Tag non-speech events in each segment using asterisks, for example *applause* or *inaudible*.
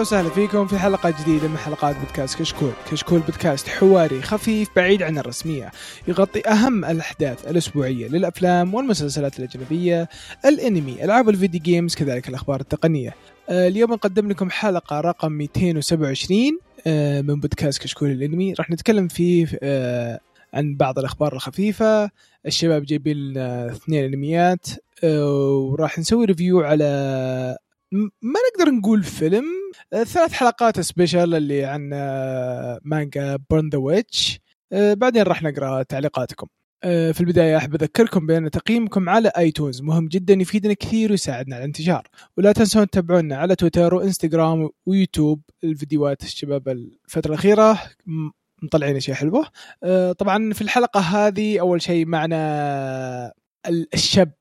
يا هلا وسهلا فيكم في حلقة جديدة من حلقات بودكاست كشكول، كشكول بودكاست حواري خفيف بعيد عن الرسمية، يغطي أهم الأحداث الأسبوعية للأفلام والمسلسلات الأجنبية، الأنمي، ألعاب الفيديو جيمز، كذلك الأخبار التقنية. آه، اليوم نقدم لكم حلقة رقم 227 آه، من بودكاست كشكول الأنمي، راح نتكلم فيه آه، عن بعض الأخبار الخفيفة، الشباب جايبين لنا اثنين أنميات، وراح نسوي review على ما نقدر نقول فيلم ثلاث حلقات special اللي عن مانجا Burn the Witch بعدين راح نقرأ تعليقاتكم. آه، في البداية أحب أذكركم بأن تقييمكم على ايتونز مهم جدا يفيدنا كثير ويساعدنا على الانتشار. ولا تنسون تتابعونا على تويتر وإنستغرام ويوتيوب. الفيديوهات الشباب الفترة الأخيرة مطلعين أشياء حلوة. آه، طبعا في الحلقة هذه أول شيء معنا الشاب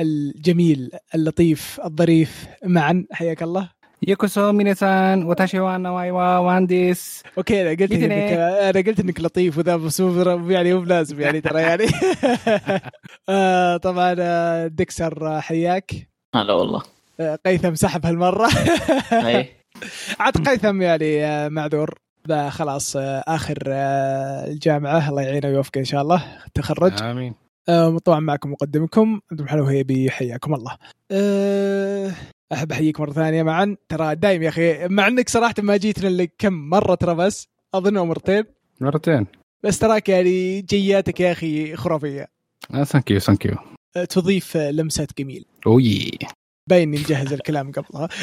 الجميل اللطيف الظريف معا. حياك الله. يوكوسو مينيسان وتاشي وأنا واي وان ديس أوكي أنا قلت انك أنا قلت إنك لطيف وذا بس يعني مو بلازم يعني ترى يعني. *laughs* آه طبعا آه، ديكسر حياك. هلا والله. آه، قيثم سحب هالمرة. *laughs* عاد قيثم يعني معذور. ذا خلاص آخر الجامعة. الله يعينه ويوفقه إن شاء الله. تخرج آمين. طبعا معكم مقدمكم. عبد الحلو هيبي حياكم الله. أه أحب أحييك مرة ثانية معا. ترى دايم يا أخي مع إنك صراحة ما جيتنا إلا كم مرة ترى بس اظن مرتين. مرتين. بس تراك يعني جياتك يا أخي خرافية. thank you thank you تضيف لمسات جميلة قوي. باين مجهز الكلام قبلها. *laughs*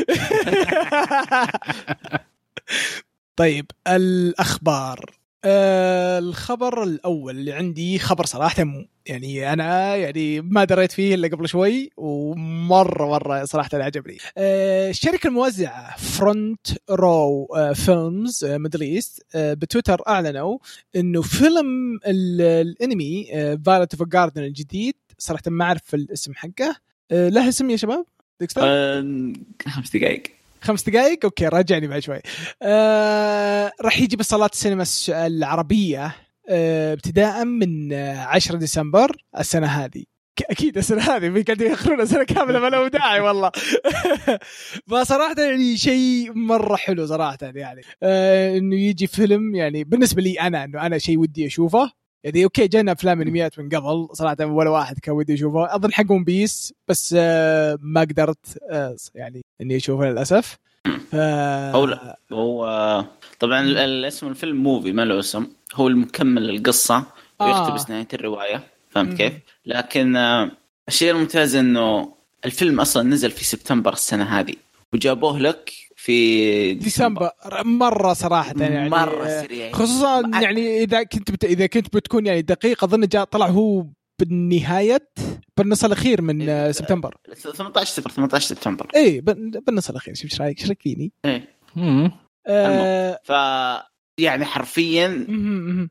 طيب الأخبار. آه الخبر الأول اللي عندي خبر صراحة يعني أنا يعني ما دريت فيه إلا قبل شوي ومرة مرة صراحة عجبني. آه الشركة الموزعة Front Row Films Middle East بتويتر أعلنوا إنه فيلم الأنمي Violet Evergarden الجديد صراحة ما أعرف الاسم حقه آه له اسم يا شباب؟ آه خمس دقائق خمس دقائق okay راجعني بعد شوي. آه راح يجي بصالات السينما العربية آه ابتداء من 10 ديسمبر السنة هذه. أكيد السنة هذه قاعدين يأخرون سنه كاملة ما له داعي والله. *laughs* فصراحة يعني شيء مرة حلو صراحة يعني. آه إنه يجي فيلم يعني بالنسبة لي أنا إنه أنا شيء ودي أشوفه. يعني okay جانا أفلام أنميات من قبل صراحة ولا واحد كان ودي اشوفه أظن حق One Piece بس آه ما قدرت آه يعني إني اشوفه للأسف. *clears throat* ف... هو لا هو طبعا الاسم الفيلم موفي ما له اسم. هو المكمل للقصة ويقتبس آه. نهايه الرواية فهمت كيف؟ لكن آه الشيء الممتاز إنه الفيلم أصلا نزل في سبتمبر السنة هذه وجابوه لك في ديسمبر. مرة صراحة يعني مرة سريع. خصوصا يعني إذا كنت بت... إذا كنت بتكون يعني دقيق اظن جاء طلع هو بالنهاية بالنص الأخير من إيه سبتمبر. 18 صفر 18 سبتمبر. اي بالنص الأخير شوف إيش رايك؟ إيش رايك فيني؟ إيه آه ف يعني حرفيا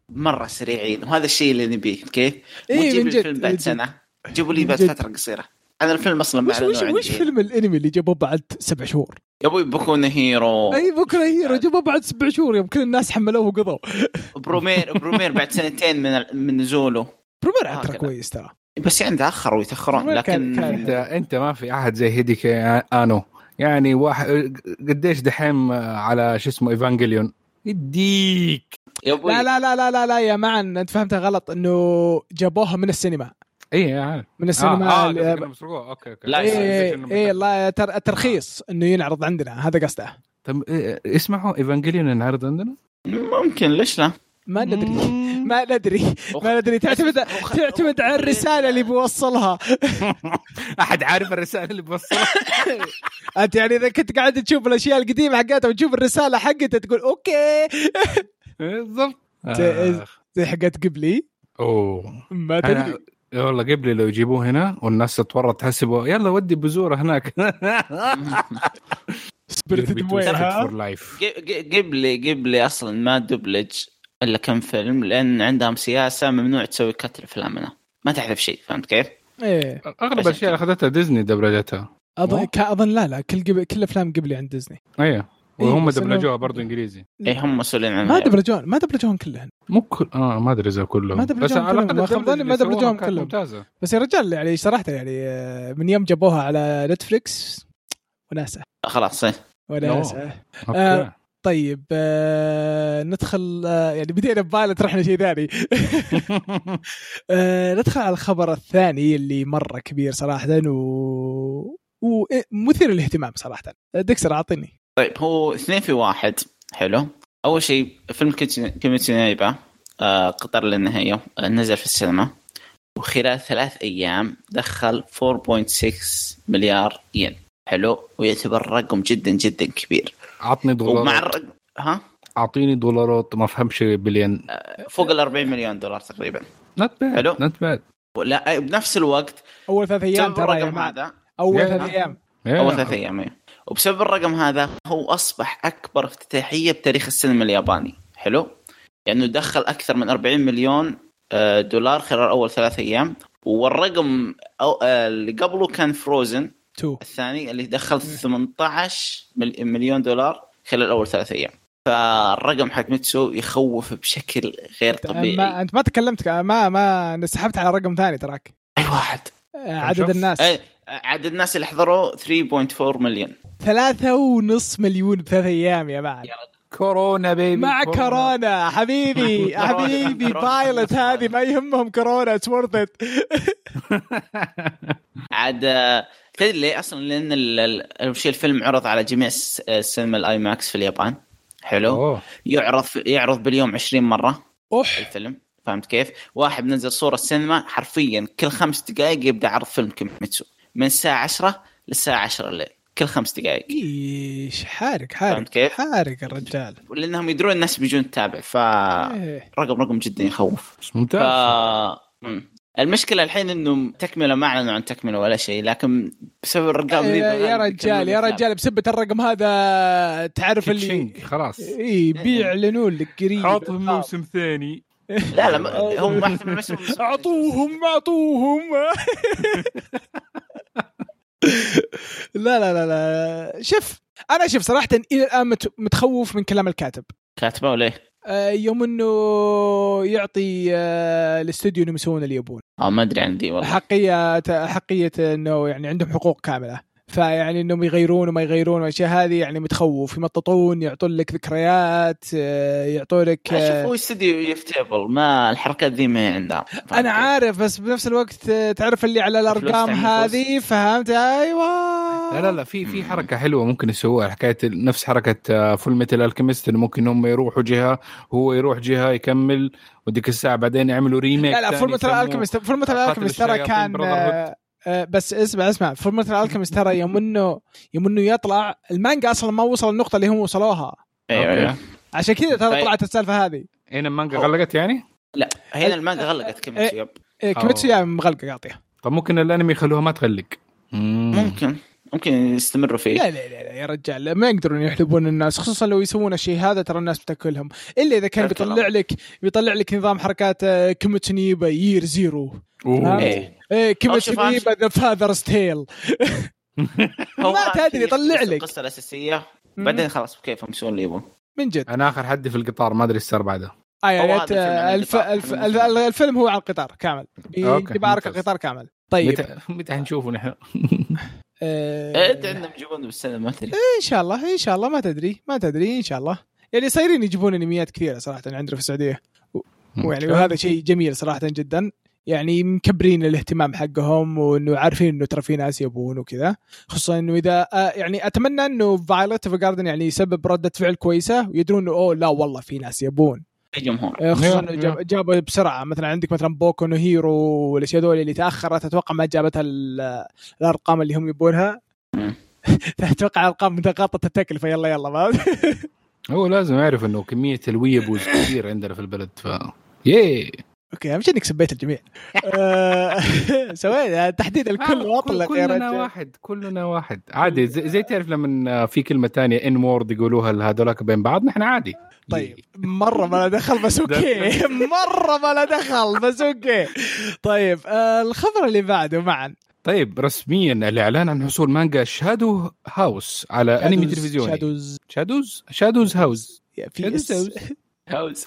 مرة سريعين. وهذا الشيء اللي نبيه كيف؟ إيه مو تجيب الفيلم بعد سنة. جيبوا لي بعد فترة قصيرة. أنا الفيلم أصلا ما وش, وش, وش فيلم الأنمي اللي جابوه بعد سبع شهور؟ يا أبوي بكون هيرو إي بكون هيرو جابوه بعد سبع شهور يوم كل الناس حملوه وقضوا. برومير برومير بعد سنتين من من نزوله برومير ترى كويس ترى. بس يعني تأخروا يتأخرون لكن انت أنت ما في أحد زي هيديك آنو. يعني واحد قديش دحين على شو اسمه ايفانجليون يديك. يا أبوي. لا لا لا لا لا, لا يا معن أنت فهمتها غلط إنه جابوها من السينما. اي عارف من السينما آه, آه أوكي أوكي. لا اي اي لا الترخيص إنه ينعرض عندنا هذا قصده. طيب اسمعوا ايفانجيليون ينعرض عندنا؟ ممكن ليش لا؟ ما ندري. ما ندري. ما ندري. تعتمد تعتمد على الرسالة اللي بيوصلها. *laughs* أحد عارف الرسالة اللي بيوصلها؟ *laughs* أنت يعني إذا كنت قاعد تشوف الأشياء القديمة حقتها وتشوف الرسالة حقتها تقول أوكي. *laughs* بالضبط. زي حقت قبلي؟ أوه. ما تدري. والله قبلي لو يجيبوه هنا والناس تتورط تحسبه يلا ودي بزورة هناك. Spirited Ghibli Ghibli أصلا ما دبلج. إلا كم فيلم لأن عندهم سياسة ممنوع تسوي cut لافلامنا ما تحذف شيء فهمت كيف؟ إيه. اغلب الاشياء أخذتها ديزني دبلجتها. اظن أظن لا لا كل قبل كل أفلام قبلي عند ديزني. أيوه وهم دبلجوها برضه إنجليزي. اي هم مسؤولين عنها. ما دبلجوهم ما دبلجوهم كلهم مو كل آه ما أدري إذا كلهم. ما دبلجوهم بس على الأقل ما دبلجوهم كلهم. ممتازة. بس يا رجال يعني صراحة يعني من يوم جابوها على نتفلكس وناسة. خلاص إيه. وناسة. okay. آه. طيب آه ندخل آه يعني بدينا ب Violet رحنا شيء ثاني. *laughs* آه ندخل على الخبر الثاني اللي مرة كبير صراحة و ومثير للاهتمام صراحة. دكسر أعطيني. طيب هو اثنين في واحد. حلو. أول شيء فيلم Kimetsu no Yaiba آه قطار اللانهاية آه نزل في السينما. وخلال ثلاث أيام دخل 4.6 مليار ين. حلو. ويعتبر رقم جدا جدا كبير. عطني ومع دولارات. الرقم ها؟ أعطيني دولارات ما افهمش بليون. فوق ال 40 مليون دولار تقريبا. not bad حلو. not bad لا بنفس الوقت. أول ثلاث أيام ترى الرقم. هذا. أول. ثلاث أيام. أول ثلاث أيام. وبسبب الرقم هذا هو أصبح أكبر افتتاحية بتاريخ السينما الياباني. حلو؟ لأنه دخل أكثر من 40 مليون آه، دولار خلال أول ثلاث أيام. والرقم أو آه، اللي قبله كان Frozen Two الثاني اللي دخل 18 مل- مليون دولار خلال أول ثلاث أيام. فالرقم حق Kimetsu يخوف بشكل غير ما طبيعي. أنت ما تكلمت ما ما انسحبت على رقم ثاني تراك. أي واحد. آه، عدد. الناس. أي عدد الناس اللي حضروا 3.4 مليون ثلاثة ونص مليون بثلاث أيام يا بعد. كورونا baby مع *laughs* كورونا. حبيبي كورونا، حبيبي كورونا. بايلوت هذه ما يهمهم كورونا it's worth عاد آه، تدري ليه أصلا؟ لأن ال- ال- اول شيء الفيلم عرض على جميع الس- السينما ال IMAX في اليابان. حلو. أوه. يعرض يعرض باليوم 20 مرة. أوح. الفيلم. فهمت كيف؟ واحد منزل صورة السينما حرفيا كل خمس دقائق يبدأ عرض فيلم Kimetsu. من الساعة 10 للساعة 10 الليل. كل خمس دقائق إيش حارق فهمت حارق كيف؟ حارق الرجال. لأنهم يدرون الناس بيجون تتابع فرقم إيه. رقم جدا يخوف. ف ممتاز. مم. المشكلة الحين إنه تكملة ما أعلنوا عن تكملة ولا شيء لكن بسبب الرقم ذي يا رجال يا رجال بسبة الرقم هذا تعرف اللي خلاص. إي بيعلنون لك قريب. حاطهم موسم ثاني. لا لا هم ما احتمال *laughs* أعطوهم أعطوهم. *laughs* لا لا لا لا. شوف أنا شوف صراحة إلى الآن مت- متخوف من كلام الكاتب. كاتبة ليه؟ آه، يوم إنه يعطي آه، الاستوديو إنهم يسوون اللي يبون. آه ما أدري عندي والله. حقيه حقية إنه يعني عندهم حقوق كاملة. فيعني إنهم يغيرون وما يغيرون والأشياء هذه يعني متخوف. يمططون يعطون لك ذكريات آه، يعطون لك شوف آه، هو استديو يفتيبل ما الحركات ذي ما هي عندها أنا؟ عارف بس بنفس الوقت آه، تعرف اللي على الأرقام هذه؟ فهمت؟ أيوه. لا لا لا في في حركة حلوة ممكن يسووها حكاية نفس حركة فول ميتال الكيمست إنه ممكن هم يروحوا جهة هو يروح جهة يكمل وديك الساعة بعدين يعملوا ريميك لا لا فول يسموه الكيمست فول قاتل الكيمست ترى كان بس اسمع اسمع فول متر الكيمست ترى يوم إنه يوم إنه يطلع المانجا أصلا ما وصل النقطة اللي هم وصلوها أيوه. أيوه عشان كذا ترى طيب. طلعت السالفة هذه هنا المانجا غلقت يعني؟ لا هنا المانجا غلقت كيميتسو يب إيه، كيميتسو. يا مغلقة قاطيه طب ممكن الانمي يخلوها ما تغلق مم. ممكن ممكن يستمروا فيه لا لا لا, يا رجال ما يقدرون يحلبون الناس خصوصا لو يسوون الشيء هذا ترى الناس بتاكلهم إلا إذا كان بيطلع. لك بيطلع لك نظام حركات آه، كيميتسو نيبا يير زيرو. إيه. إيه كيميتسو أنا- نيبا ذا فاذرز تيل هو ما تدري، يطلع بس لك. القصة الأساسية. بعدين خلاص كيفهم يسوون اللي يبون. من جد. أنا آخر حدي في القطار ما أدري إيش صار بعده. آه يعني الف... الف... الف... الفيلم هو على القطار كامل. يبارك. القطار كامل. طيب. متى متى حنشوفه نحن؟ *laughs* آه... إيه إنت عندهم يجيبون بالسنه ما تدري إن شاء الله إن شاء الله ما تدري ما تدري إن شاء الله. يعني صايرين يجيبون أنميات كثيرة صراحة عندنا في السعودية. ويعني وهذا شيء جميل صراحة جدا. يعني مكبرين الاهتمام حقهم وإنه عارفين إنه ترى في ناس يبون وكذا. خصوصا إنه إذا آه يعني أتمنى إنه Violet Evergarden يعني يسبب ردة فعل كويسة ويدرون إنه أوه لا والله في ناس يبون. في جمهور. آه، خصوصا يا. جاب- جابوا بسرعة. مثلا عندك مثلا بوكو نو هيرو والأشياء هذول اللي تأخرت أتوقع ما جابتها ال- الأرقام اللي هم يبونها. *laughs* أتوقع الارقام متغطت التكلفة. يلا يلا ما هو لازم يعرف إنه كمية ال weeaboos كثير عندنا في البلد ف yay okay اهم شيء إنك سبيت الجميع. *laughs* آه، *laughs* سوينا تحديد الكل آه، واطلق يا كلنا واحد كلنا واحد. عادي زي, زي تعرف لما في كلمة تانية N word يقولوها هذولاك بين بعض نحن عادي. طيب مرة ما له دخل بس okay. *laughs* مرة ما له دخل بس okay. طيب آه، الخبر اللي بعده معا. طيب رسميا الإعلان عن حصول مانجا Shadows House على أنمي تلفزيوني. Shadows Shadows Shadows House في House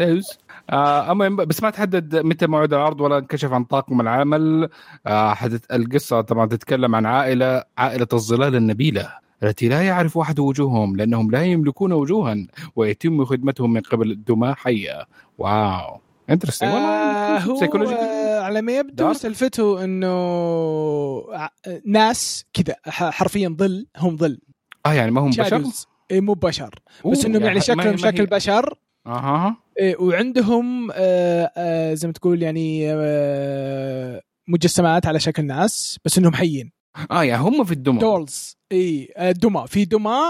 House أما بس ما تحدد متى موعد العرض ولا انكشف عن طاقم العمل. آه حدث القصة طبعا تتكلم عن عائلة عائلة الظلال النبيلة التي لا يعرف أحد وجوههم لأنهم لا يملكون وجوها ويتم خدمتهم من قبل الدمى حية wow interesting آه هو آه على ما يبدو سلفته إنه ناس كذا حرفيا ظل هم ظل. آه يعني ما هم بشر؟ اي مو بشر. بس إنهم يعني شكلهم شكل بشر. أها. إيه وعندهم آه آه زي ما تقول يعني آه مجسمات على شكل ناس بس إنهم حيين. آه يعني هم في الدمى dolls إي آه، دمى في دمى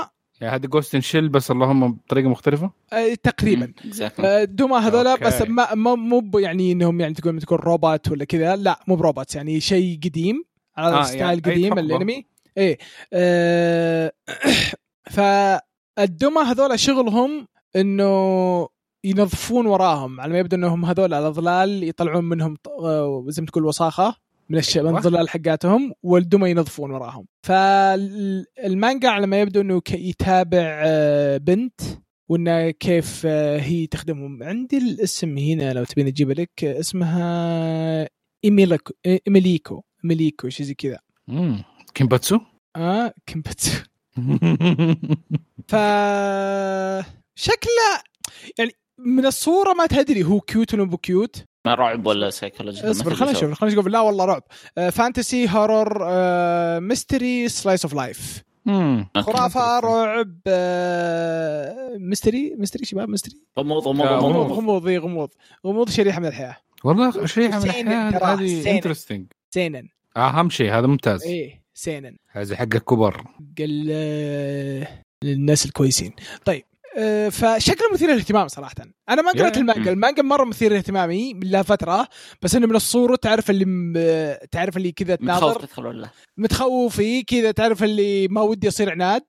يعني هذا Ghost Shell بس اللهم بطريقة مختلفة؟ آه تقريبا. آه دمى هذول بس ما مو يعني إنهم يعني تقول تكون روبوت ولا كذا. لا مو بروبوت يعني شيء قديم على آه style يعني قديم الانمي. إيه آه *clears throat* فالدمى هذول شغلهم إنه ينظفون وراهم على ما يبدو إنهم هذول الاظلال يطلعون منهم آه، زي ما تقول وساخة من الش... من الظلال حقاتهم والدمى ينظفون وراهم. فالمانجا على ما يبدو إنه يتابع آه، بنت وإنه كيف آه، هي تخدمهم. عندي الاسم هنا لو تبين أجيب لك اسمها ايميليكو ايميليكو ايميليكو شيء زي كذا. امم كيمباتسو؟ آه كيمباتسو. *laughs* ف شكله يعني من الصورة ما تدري هو cute ولا مو cute ما رعب ولا سايكولوجي اصبر خلينا نشوف خلينا نشوف. لا والله رعب. fantasy horror mystery slice of life خرافة رعب mystery mystery شباب mystery غموض غموض غموض. غموض. غموض غموض. شريحة من الحياة. والله شريحة من الحياة هذه interesting seinen. أهم شيء هذا ممتاز. إيه seinen. هذا حق الكبر قال للناس الكويسين. طيب. آه، فشكله مثير للاهتمام صراحة. أنا ما قرأت المانجا. المانجا مرة مثير لاهتمامي من لها فترة. بس إنه من الصورة تعرف اللي م... تعرف اللي كذا تناظر. متخوف تدخل ولا متخوف كذا تعرف اللي ما ودي اصير عناد.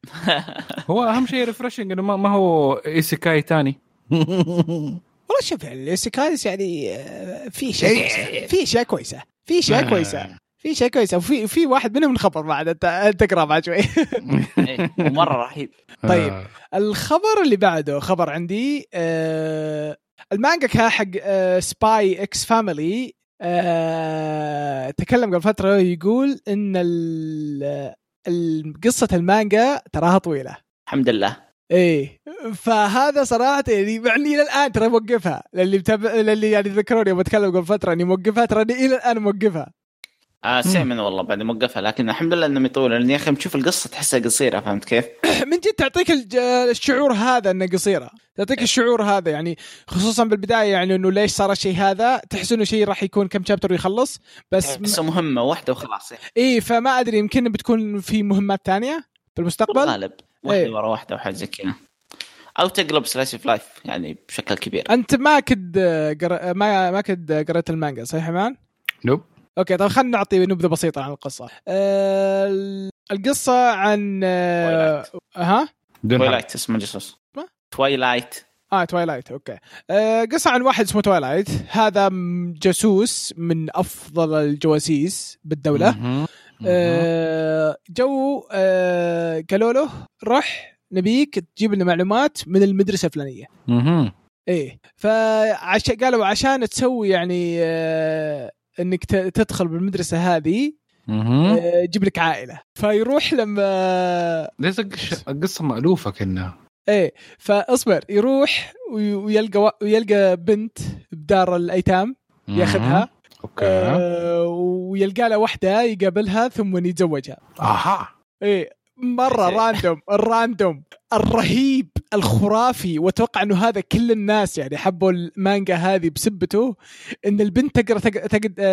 *laughs* هو أهم شيء refreshing إنه ما, ما هو isekai ثاني والله شوف ال isekais يعني آه، في أشياء كويسة. في أشياء كويسة. في أشياء كويسة. في شيء كويس. وفي في واحد منهم الخبر بعد. انت تقرأ بعد شوي. *laughs* إيه، مرة رهيب. *laughs* طيب. الخبر اللي بعده خبر عندي آه المانجا حق آه Spy x Family آه تكلم قبل فترة يقول إن قصة المانجا تراها طويلة. الحمد لله. إيه. فهذا صراحة يعني معني إلى الآن ترى موقفها. للي بتب... للي يعني ذكروني يوم اتكلم قبل فترة إني موقفها ترى إلى الآن موقفها. آه same man والله بعد موقفها لكن الحمد لله انه يطول لأن يا أخي تشوف القصة تحسها قصيرة فهمت كيف؟ *coughs* من جد تعطيك الشعور هذا انها قصيرة، تعطيك الشعور هذا يعني خصوصا بالبداية يعني إنه ليش صار الشيء هذا تحس إنه شيء راح يكون كم chapter ويخلص بس قصة مهمة واحدة وخلاص اي فما أدري يمكن بتكون في مهمات ثانية بالمستقبل غالب واحدة إيه؟ ورا واحدة وحاجه زي كذا. أو تقلب slice of life يعني بشكل كبير. أنت ما كد قر... ما ما كد قريت المانجا صحيح man؟ nope okay طيب خلينا نعطي نبذة بسيطة عن القصة. أه القصة عن أه ها؟ Twilight اسمه جاسوس Twilight آه Twilight okay. أه قصة عن واحد اسمه Twilight هذا جاسوس من أفضل الجواسيس بالدولة. أه جو أه قالوا له روح نبيك تجيب لنا معلومات من المدرسة الفلانية. إيه. فعش قالوا عشان تسوي يعني آه إنك تدخل بالمدرسة هذه آه، جيب لك عائلة. فيروح لما ليش القصة مألوفة كانها إيه فاصبر. يروح ويلقى ويلقى بنت بدار الأيتام ياخذها أوكي. آه ويلقى له واحدة يقابلها ثم يتزوجها. أها. إيه. مرة random ال random الرهيب الخرافي. وأتوقع إنه هذا كل الناس يعني حبوا المانجا هذه بسبته إن البنت تقرأ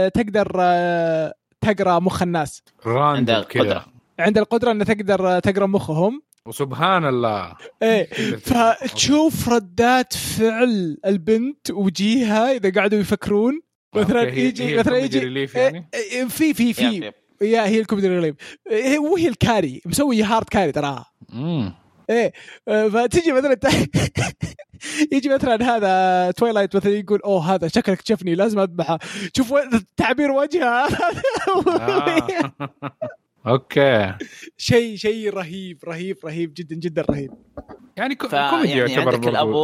تقدر آه، تقرأ مخ الناس. عندها القدرة. عندها القدرة انها تقدر تقرأ مخهم. وسبحان الله. إيه. *laughs* فتشوف ردات فعل البنت وجهها إذا قعدوا يفكرون. مثلا يجي مثلا يجي يعني؟ إيه، في في في يا هي ال comedy relief وهي ال carry. مسوي hard carry تراها. إيه آه، فتجي مثلا *laughs* يجي مثلا هذا تويلايت مثلا يقول أوه هذا شكلك شفني لازم أذبحه. شوف تعبير وجهه. آه. *laughs* أوكي. شيء شيء رهيب رهيب رهيب جدا جدا رهيب. يعني كوميدي يعني يعتبر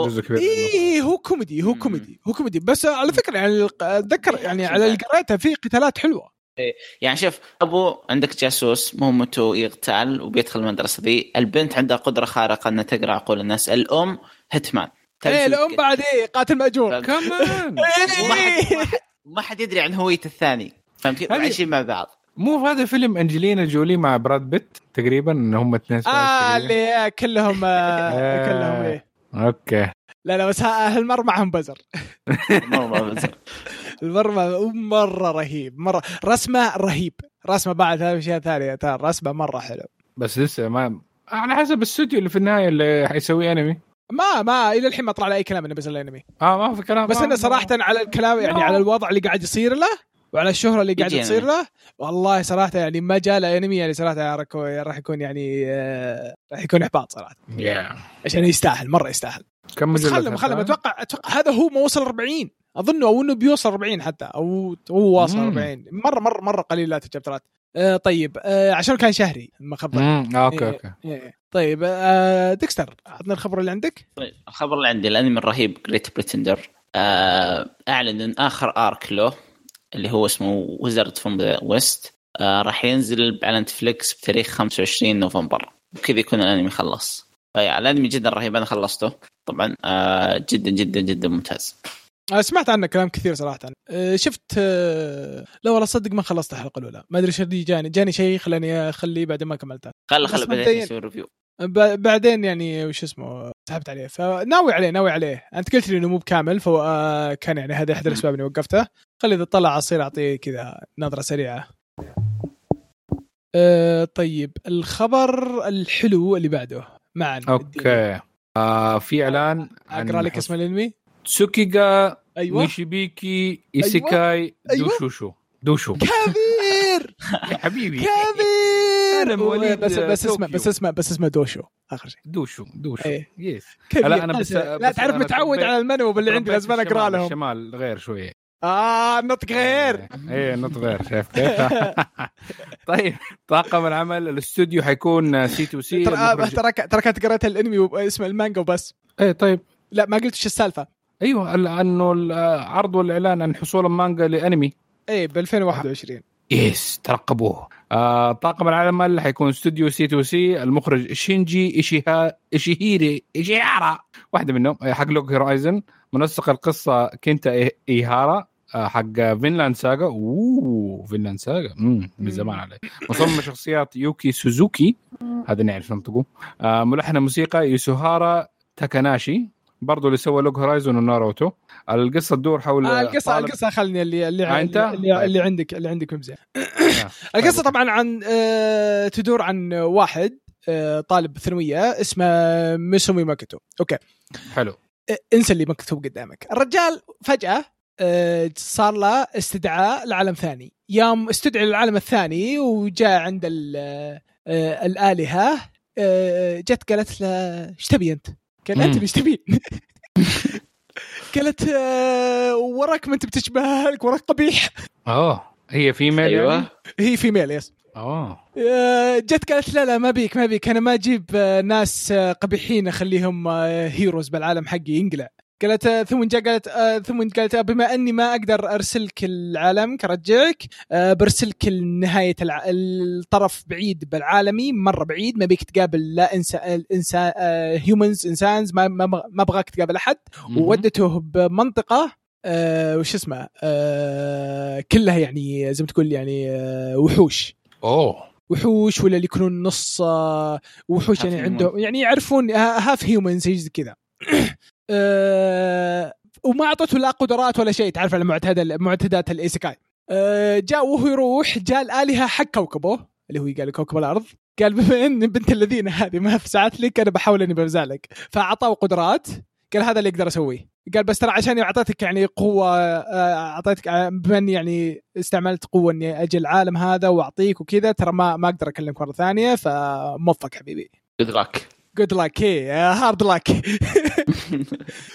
جزء كبير اي هو كوميدي هو كوميدي هو كوميدي. بس على فكرة يعني أتذكر يعني على اللي قريته في قتالات حلوة. يعني شوف أبو عندك جاسوس مهمته يغتال وبيدخل المدرسة ذي. البنت عندها قدرة خارقة إنها تقرأ عقول الناس. الأم hitman إيه الأم بعد إيه قاتل مأجور. كمان *laughs* حد ما حد- يدري عن هوية الثاني. فهمت؟ كيف؟ عايشين مع بعض. مو هذا فيلم أنجلينا جولي مع براد بيت تقريبا إن هم اثنين آه اللي كلهم آه *laughs* كلهم إيه. أوكي. لا لا بس ها- هالمره معهم بزر. *laughs* المره مرة رهيب مرة رسمه رهيب رسمه بعد هذه أشياء ثانية ترى رسمه مرة حلو. بس لسه ما على حسب الاستوديو اللي في النهاية اللي حيسوي انمي ما ما إلى الحين ما طلع له اي كلام إنه بينزل الانمي آه ما في كلام. بس ما- إنه صراحة على الكلام يعني ما- على الوضع اللي قاعد يصير له وعلى الشهرة اللي قاعد يجي تصير. له والله صراحة يعني ما جاء له انمي يعني صراحة راح يكون- راح يكون يعني آه، راح يكون إحباط صراحة. Yeah. عشان يستاهل مرة يستاهل. كم بس مجلد خلهم خلهم أتوقع أتوقع هذا هو ما وصل 40 أظن أو إنه بيوصل 40 حتى أو هو واصل مم. 40 مره مره مرة قليلات الشابترات آه طيب آه عشان كان شهري ما خبر امم أوكي إيه. أوكي. إيه. طيب آه ديكستر عطنا الخبر اللي عندك. طيب الخبر اللي عندي الأنمي الرهيب Great Pretender أعلن ان آخر arc له اللي هو اسمه Wizard from the West راح ينزل على نتفليكس بتاريخ 25 نوفمبر. وكذا يكون الأنمي خلص. فيا الانمي جدا رهيب أنا خلصته. طبعا آه جدا جدا جدا ممتاز. آه سمعت عنه كلام كثير صراحة. آه شفت آه لا والله صدق ما خلصت الحلقة الأولى. ما أدري إيش جاني. جاني شيء خلاني أخليه بعدين ما كملته. خل خل بعدين نسوي review بعدين يعني وش اسمه سحبت عليه. فناوي عليه ناوي عليه. أنت قلت لي إنه مو بكامل فكان يعني هذا أحد الأسباب إني وقفته. خلي إذا طلع أصير أعطيه كذا نظرة سريعة. أه طيب. الخبر الحلو اللي بعده. معا أوكي. آه في إعلان أقرأ لك اسم الأنمي. سوكيغا أيوه. ويشيبيكي ايسيكاي أيوة. دوشوشو دوشو كبير! *laughs* يا حبيبي. كبير! أنا مواليد بس بس طوكيو. بس اسمه بس اسمه دوشو. آخر شيء. دوشو دوشو. إيه. يس. كبير. لا، أنا بس- لا بس تعرف أنا متعود على المنوب اللي عندي لازم أقرأ لهم. الشمال غير شوية آه النطق غير. إيه نط غير. *laughs* شايف كيف *laughs* طيب طاقم العمل الاستوديو حيكون سي تو سي. ترى ترى ترى كنت قريت الانمي واسم المانجا وبس إيه طيب. لا ما قلت إيش السالفة. أيوه ال- أنه العرض والإعلان عن حصول المانجا لأنمي. إيه ب 2021 yes ترقبوه. آه طاقم العمل حيكون استوديو C2C المخرج شينجي إيشيها إيشيهيري إيشيهارا واحدة منهم آه، حق Log Horizon. منسق القصة كينتا إي- إيهارا آه، حق Vinland Saga. أوه Vinland Saga. من زمان عليه. مصمم *laughs* شخصيات يوكي سوزوكي. هذا نعرف ننطقه. آه ملحن موسيقى يوسوهارا تاكاناشي. برضو اللي سوى Log Horizon وناروتو القصة تدور حول آه القصة طالب- القصة خلني اللي اللي, آه، أنت؟ اللي, طيب. اللي عندك اللي عندك مزيان آه. *coughs* القصة طبعا عن آه تدور عن واحد آه طالب ثانوية اسمه ميسومي ماكيتو أوكي حلو آه، انسى اللي مكتوب قدامك الرجال فجأة آه، صار له استدعاء لعالم ثاني يوم استدعي للعالم الثاني وجاء عند ال- آه، الآلهة آه، جت قالت له إيش تبي أنت؟ قال أنت مم. إيش تبي؟ *laughs* قالت آه، وراك ما أنت بتشبه لك وراك قبيح اوه هي female يعني؟ أيوه هي female yes اوه جت قالت لا لا ما بيك ما بيك أنا ما أجيب آه، ناس آه، قبيحين أخليهم heroes بالعالم حقي ينقلع قالت آه، ثم جاء قالت آه، ثم قالت آه، بما أني ما أقدر أرسلك العالم كرجعك آه، برسلك لنهاية الع... الطرف بعيد بالعالمي مرة بعيد ما بيك تقابل لا انسان انسان هيومنز إنسانز ما ما أبغاك تقابل أحد. وودته بمنطقة آه وش اسمه آه كلها يعني زي ما تقول يعني آه وحوش. أوه. وحوش ولا اللي يكونون نص وحوش يعني. عندهم يعني يعرفون half human زي كذا. آه، وما أعطته لا قدرات ولا شيء تعرف على معتاد معتادات ال isekai آه، جاء وهو يروح جاء الآلهة حق كوكبه اللي هو قال كوكب الأرض. قال بما ان بنت اللذين هذه ما فزعت لك أنا بحاول إني بفزع لك. فأعطاه قدرات قال هذا اللي أقدر اسويه قال بس ترى عشان أعطيتك يعني قوة آه، أعطيتك آه، بما اني يعني استعملت قوة إني أجي العالم هذا وأعطيك وكذا ترى ما ما أقدر أكلمك مرة ثانية فموفق حبيبي. good luck luck hard luck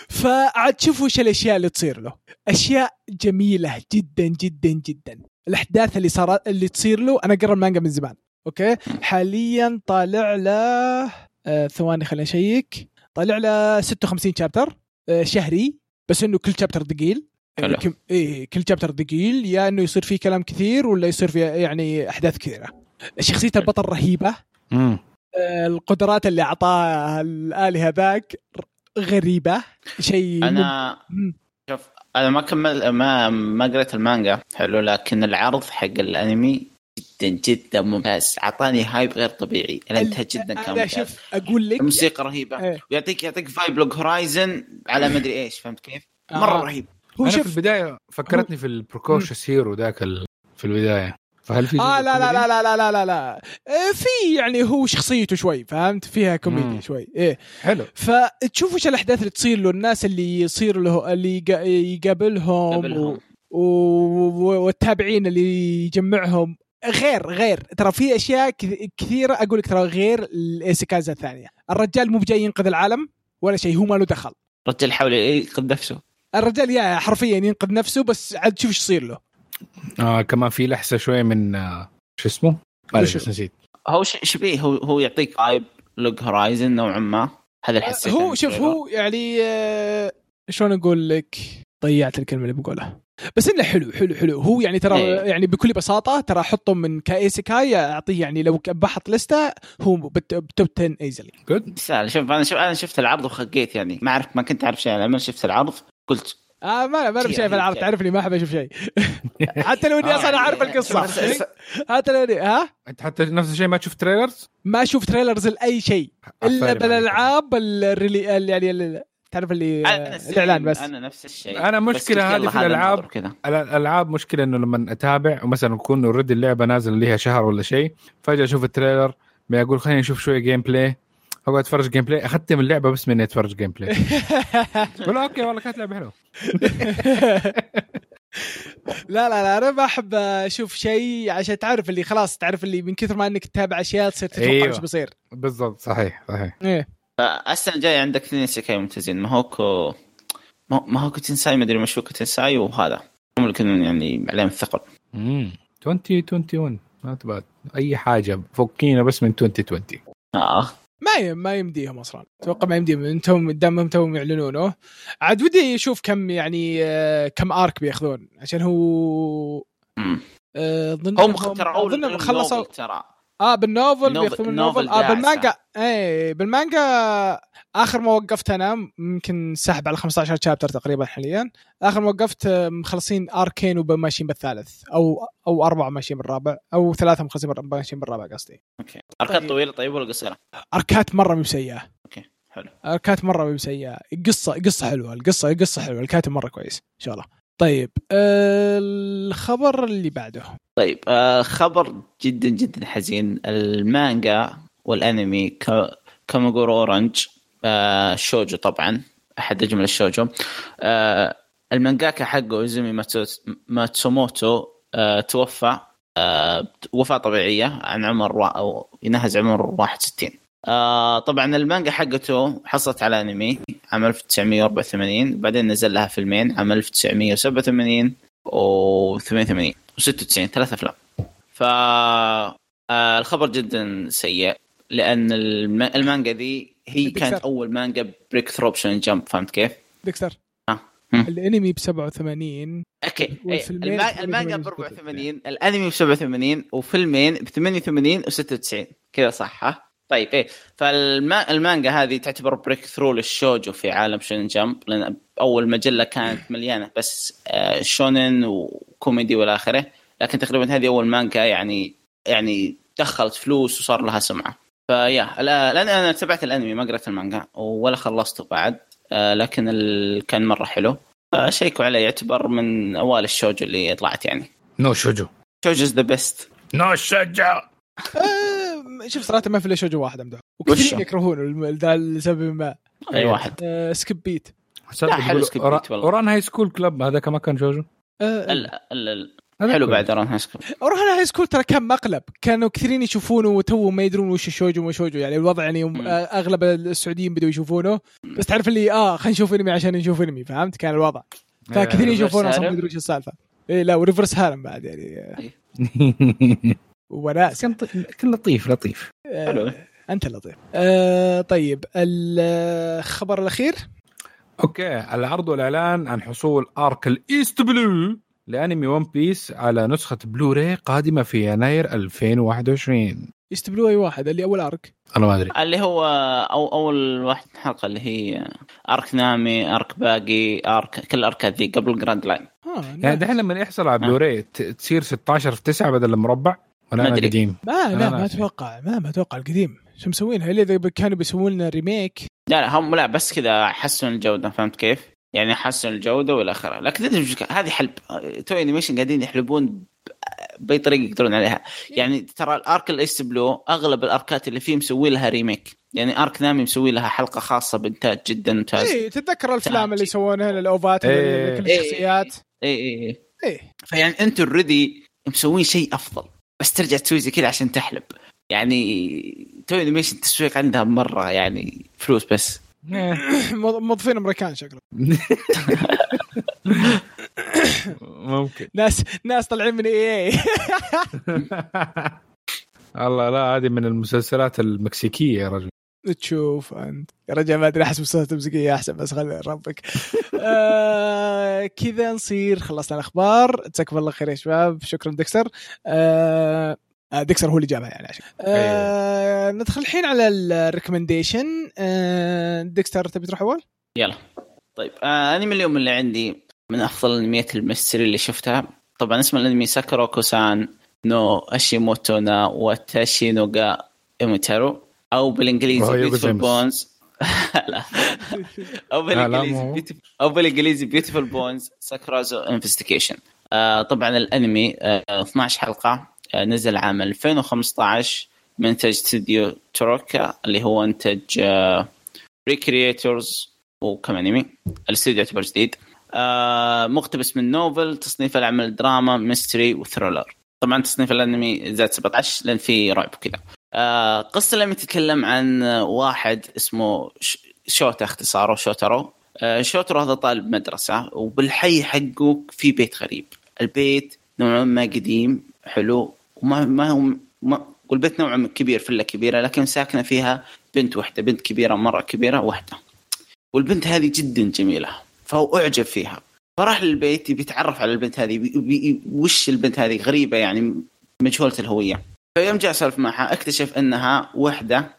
فعاد شوفوا وش الأشياء اللي تصير له. أشياء جميلة جدا جدا جدا. الأحداث اللي صارت اللي تصير له أنا قرا المانجا من زمان أوكي؟ *laughs* حاليا طالع له آه ثواني خليني أشيك. طالع له 56 chapter آه شهري بس إنه كل chapter ثقيل. حلو. كم... إيه كل chapter ثقيل. يا إنه يصير فيه كلام كثير ولا يصير فيه يعني أحداث كثيرة. شخصية البطل رهيبة. امم القدرات اللي أعطاها الآلهة ذاك غريبة شيء أنا مم. شوف أنا ما كمل ما ما قريت المانجا حلو لكن العرض حق الأنمي جدا جدا ممتاز أعطاني hype غير طبيعي الانتاج جدا كان ممتاز شوف أقول لك الموسيقى رهيبة إيه. ويعطيك يعطيك vibe Log Horizon على مدري إيش فهمت كيف؟ مرة آه. رهيب هو في شوف البداية فكرتني في ال precautious hero ذاك ال... في البداية فهل في آه لا لا؟ لا لا لا لا لا. آه، في يعني هو شخصيته شوي فهمت؟ فيها كوميديا. شوي. إيه. حلو. فتشوف إيش الأحداث اللي تصير له الناس اللي يصير له اللي يقا- يقابلهم و... و... والتابعين اللي يجمعهم. غير غير. ترى في أشياء كث- كثيرة أقول لك ترى غير الإيسيكايات الثانية. الرجال مو بجاي ينقذ العالم ولا شيء هو ما له دخل. رجل يحاول ينقذ نفسه. الرجال يا حرفيا ينقذ نفسه بس عاد شوف إيش يصير له. آه كمان في لحسة شوية من آه شو اسمه؟ معلش نسيت. هو ش- شبيه هو هو يعطيك vibe Log Horizon نوعا ما. هذا حسيته هو شوف. هو يعني آه، شلون أقول لك؟ ضيعت الكلمة اللي بقولها. بس إنه حلو حلو حلو. هو يعني ترى إيه. يعني بكل بساطة ترى أحطه من كإيسيكاي أعطيه يعني لو بحط لستة هو بت- ب top 10 easily good شوف أنا شوف أنا شفت العرض وخقيت يعني. ما أعرف ما كنت أعرف شيء. لما شفت العرض قلت آه ما ما شيء شايف العرض رهيب. تعرفني ما أحب أشوف شيء. *laughs* حتى لو إني آه، أصلا أعرف يعني القصة. بس- حتى لو اني ها؟ أنت حتى نفس الشيء ما تشوف trailers؟ ما أشوف trailers لاي شيء إلا عفاري بالألعاب ال really ال- يعني تعرف اللي آه، الإعلان بس. أنا نفس الشيء. مشكلة قلت هذه في كذا. الألعاب مشكلة إنه لما أتابع ومثلا اكون already اللعبة نازلة ليها شهر ولا شيء فجاه أشوف ال trailer بيقول خليني أشوف شوية gameplay اقعد أتفرج gameplay أختم اللعبة بس من أتفرج gameplay ولا okay والله كانت لعبة حلوة. *laughs* لا لا لا أنا ما أحب أشوف شيء عشان تعرف اللي خلاص تعرف اللي من كثر ما إنك تتابع أشياء تصير تتوقع أيوة. إيش بيصير. بالضبط صحيح صحيح. إيه. السنة الجايه عندك اثنين إيسيكاي ممتازين ماهوكو ما- Mushoku Tensei ما أدري Mushoku Tensei وهذا. هم اللي كانوا يعني عليهم الثقل. امم 2021 ما تبغى أي حاجة فكينا بس من 2020 آه. ما يم ما يمديهم أصلا. أتوقع ما يمديهم. أنتم دامهم توهم يعلنونه. عاد ودي أشوف كم يعني آه، كم arc بيأخذون. عشان هو. آه، أظن مخ- ترى خلصوا ترى. آه بال novel ال novel- بياخذون ال novel آه. بالمانجا. إيه بالمانجا آخر ما وقفت أنا يمكن سحب على 15 chapter تقريبا حاليا. آخر ما وقفت آه، مخلصين اركين وماشيين بالثالث أو أو أربعة ماشيين بالرابع أو ثلاثة مخلصين ماشيين بالرابع قصدي. okay. أركات طيب. طويلة طيب ولا قصيرة؟ أركات مرة مو سيئة. okay حلو. أركات مرة مو سيئة. قصه قصة حلوة القصة قصه حلوة الكاتب مرة كويس إن شاء الله. طيب الخبر اللي بعده. طيب خبر جدا جدا حزين. المانجا والانمي ك... Kimagure Orange آه شوجو طبعا أحد أجمل الشوجو. آه المانجاكا حقه ماتسو- ماتسوموتو آه توفى وفاة طبيعية عن عمر و... أو ينهز عمر 61 آه طبعا المانجا حقته حصلت على أنمي عام 1984 بعدين نزل لها فيلمين عام 1987 و88 و96 ثلاث أفلام ف آه، الخبر جدا سيء لأن الم- المانجا دي هي ديكستر. كانت أول مانجا breakthrough ب Shonen Jump فهمت كيف؟ ديكستر آه. الأنمي ب 87 okay إيه، المانجا ب 84 84 الأنمي ب 87 وفيلمين ب 88 و96 كذا صح ها؟ طيب إيه. فالمانجا هذه تعتبر breakthrough للشوجو في عالم Shonen Jump لأن أول مجلة كانت مليانة بس آه، شونن وكوميدي والى آخره. لكن تقريبا هذه أول مانجا يعني يعني دخلت فلوس وصار لها سمعة. فيا لا- لأن أنا تابعت الأنمي ما قرأت المانجا ولا خلصته بعد آه، لكن ال... كان مرة حلو. شيكوا عليه يعتبر من أوائل الشوجو اللي طلعت يعني. no shoujo shoujo is the best no shoujo شوف صراحة ما في إلا شوجو واحد امدح وشو؟ وكثيرين يكرهون الم- ذا لسبب ما. أي واحد. آه، Skip Beat لا، حلو Skip Beat والله. Ouran High School Club هذا كمان كان شوجو؟ آه، لا لا هذا حلو. بعد Ouran High School Ouran High School ترى كان مقلب. كانوا كثيرين يشوفونه وتو ما يدرون وش الشوجو وما شوجو. يعني الوضع يعني مم. آه، أغلب السعوديين بدوا يشوفونه. بس تعرف اللي آه خلينا نشوف أنمي عشان نشوف أنمي فهمت؟ كان الوضع. فكثيرين reverse يشوفونه أصلا ما. يدرون إيش السالفة. اي لا و reverse harem بعد يعني. *laughs* آه، وناس كان لطيف لطيف. حلو. آه أنت لطيف آه طيب الخبر الأخير؟ okay العرض والاعلان عن حصول arc ال East Blue لأنمي One Piece على نسخة بلوراي قادمة في يناير 2021 East Blue أي واحد؟ اللي أول arc أنا ما أدري. اللي هو أو أول واحد حلقة اللي هي arc نامي arc باغي arc كل الاركات ذي قبل Grand Line ها يعني دحين لما يحصل على بلوراي تصير 16 في 9 بدل المربع؟ ولا ما أنا أدري. قديم؟ ما لا ما. أتوقع ما ما أتوقع القديم. شو مسوينها؟ إلا إذا كانوا بيسوون لنا remake لا لا هم لا بس كذا حسنوا الجودة فهمت كيف؟ يعني حسنوا الجودة والى اخره لكن تدري هذه حلب. Toei Animation قاعدين يحلبون باي طريقه يقدرون عليها. يعني ترى ال arc ال East Blue أغلب الأركات اللي فيه مسوي لها remake يعني arc نامي مسوي لها حلقة خاصة بإنتاج جدا ممتاز. اي تتذكر الأفلام اللي. يسوونها الاوفات هذول إيه. إيه. الشخصيات؟ اي اي اي إيه. فيعني أنتم already مسوين شيء أفضل. بس ترجع تسوي زي كذا عشان تحلب. يعني Toei Animation التسويق عندها مرة يعني فلوس بس. إيه. *coughs* موظفين أمريكان شكله ممكن. ناس ناس طالعين من EA. *laughs* الله لا هذه من المسلسلات المكسيكية يا رجل. تشوف أنت. يا رجال ما أدري أحس مسلسلات مكسيكية أحسن بس خلي ربك *laughs* آه كذا نصير خلصنا الأخبار. جزاكم الله خير يا شباب. شكرا ديكستر آه آه، هو اللي جابها يعني عشان. آه ندخل الحين على ال recommendation آه تبي تروح أول؟ يلا. طيب آه انمي اليوم اللي عندي من أفضل الأنميات ال mystery اللي شفتها. طبعا اسم الأنمي ساكورو كوسان نو اشيموتو نا واتاشي ايموتارو أو بالإنجليزي Beautiful. Bones *laughs* لا. أو *laughs* بالإنجليزي أو بالإنجليزي Beautiful Bones Sakurako's Investigation طبعا الأنمي آه 12 حلقة آه نزل عام 2015 من انتاج استوديو تروكا اللي هو انتج آه Re:Creators وكم أنمي؟ الاستوديو يعتبر جديد. آه مقتبس من novel تصنيف العمل دراما mystery و thriller. طبعا تصنيف الأنمي زائد 17 لأن في رعب وكذا. آه قصة الانمي تتكلم عن واحد اسمه شوتا اختصاره شوترو. آه شوترو هذا طالب مدرسة وبالحي حقه في بيت غريب. البيت نوعا ما قديم حلو وما ما هو ما والبيت نوعا ما كبير فيلا كبيرة لكن ساكنة فيها بنت واحدة بنت كبيرة مرة كبيرة واحدة والبنت هذه جدا جميلة فهو أعجب فيها. فراح للبيت يبي يتعرف على البنت هذه وش البنت هذه؟ غريبة يعني مجهولة الهوية. فيوم جاء سولف معها اكتشف انها وحدة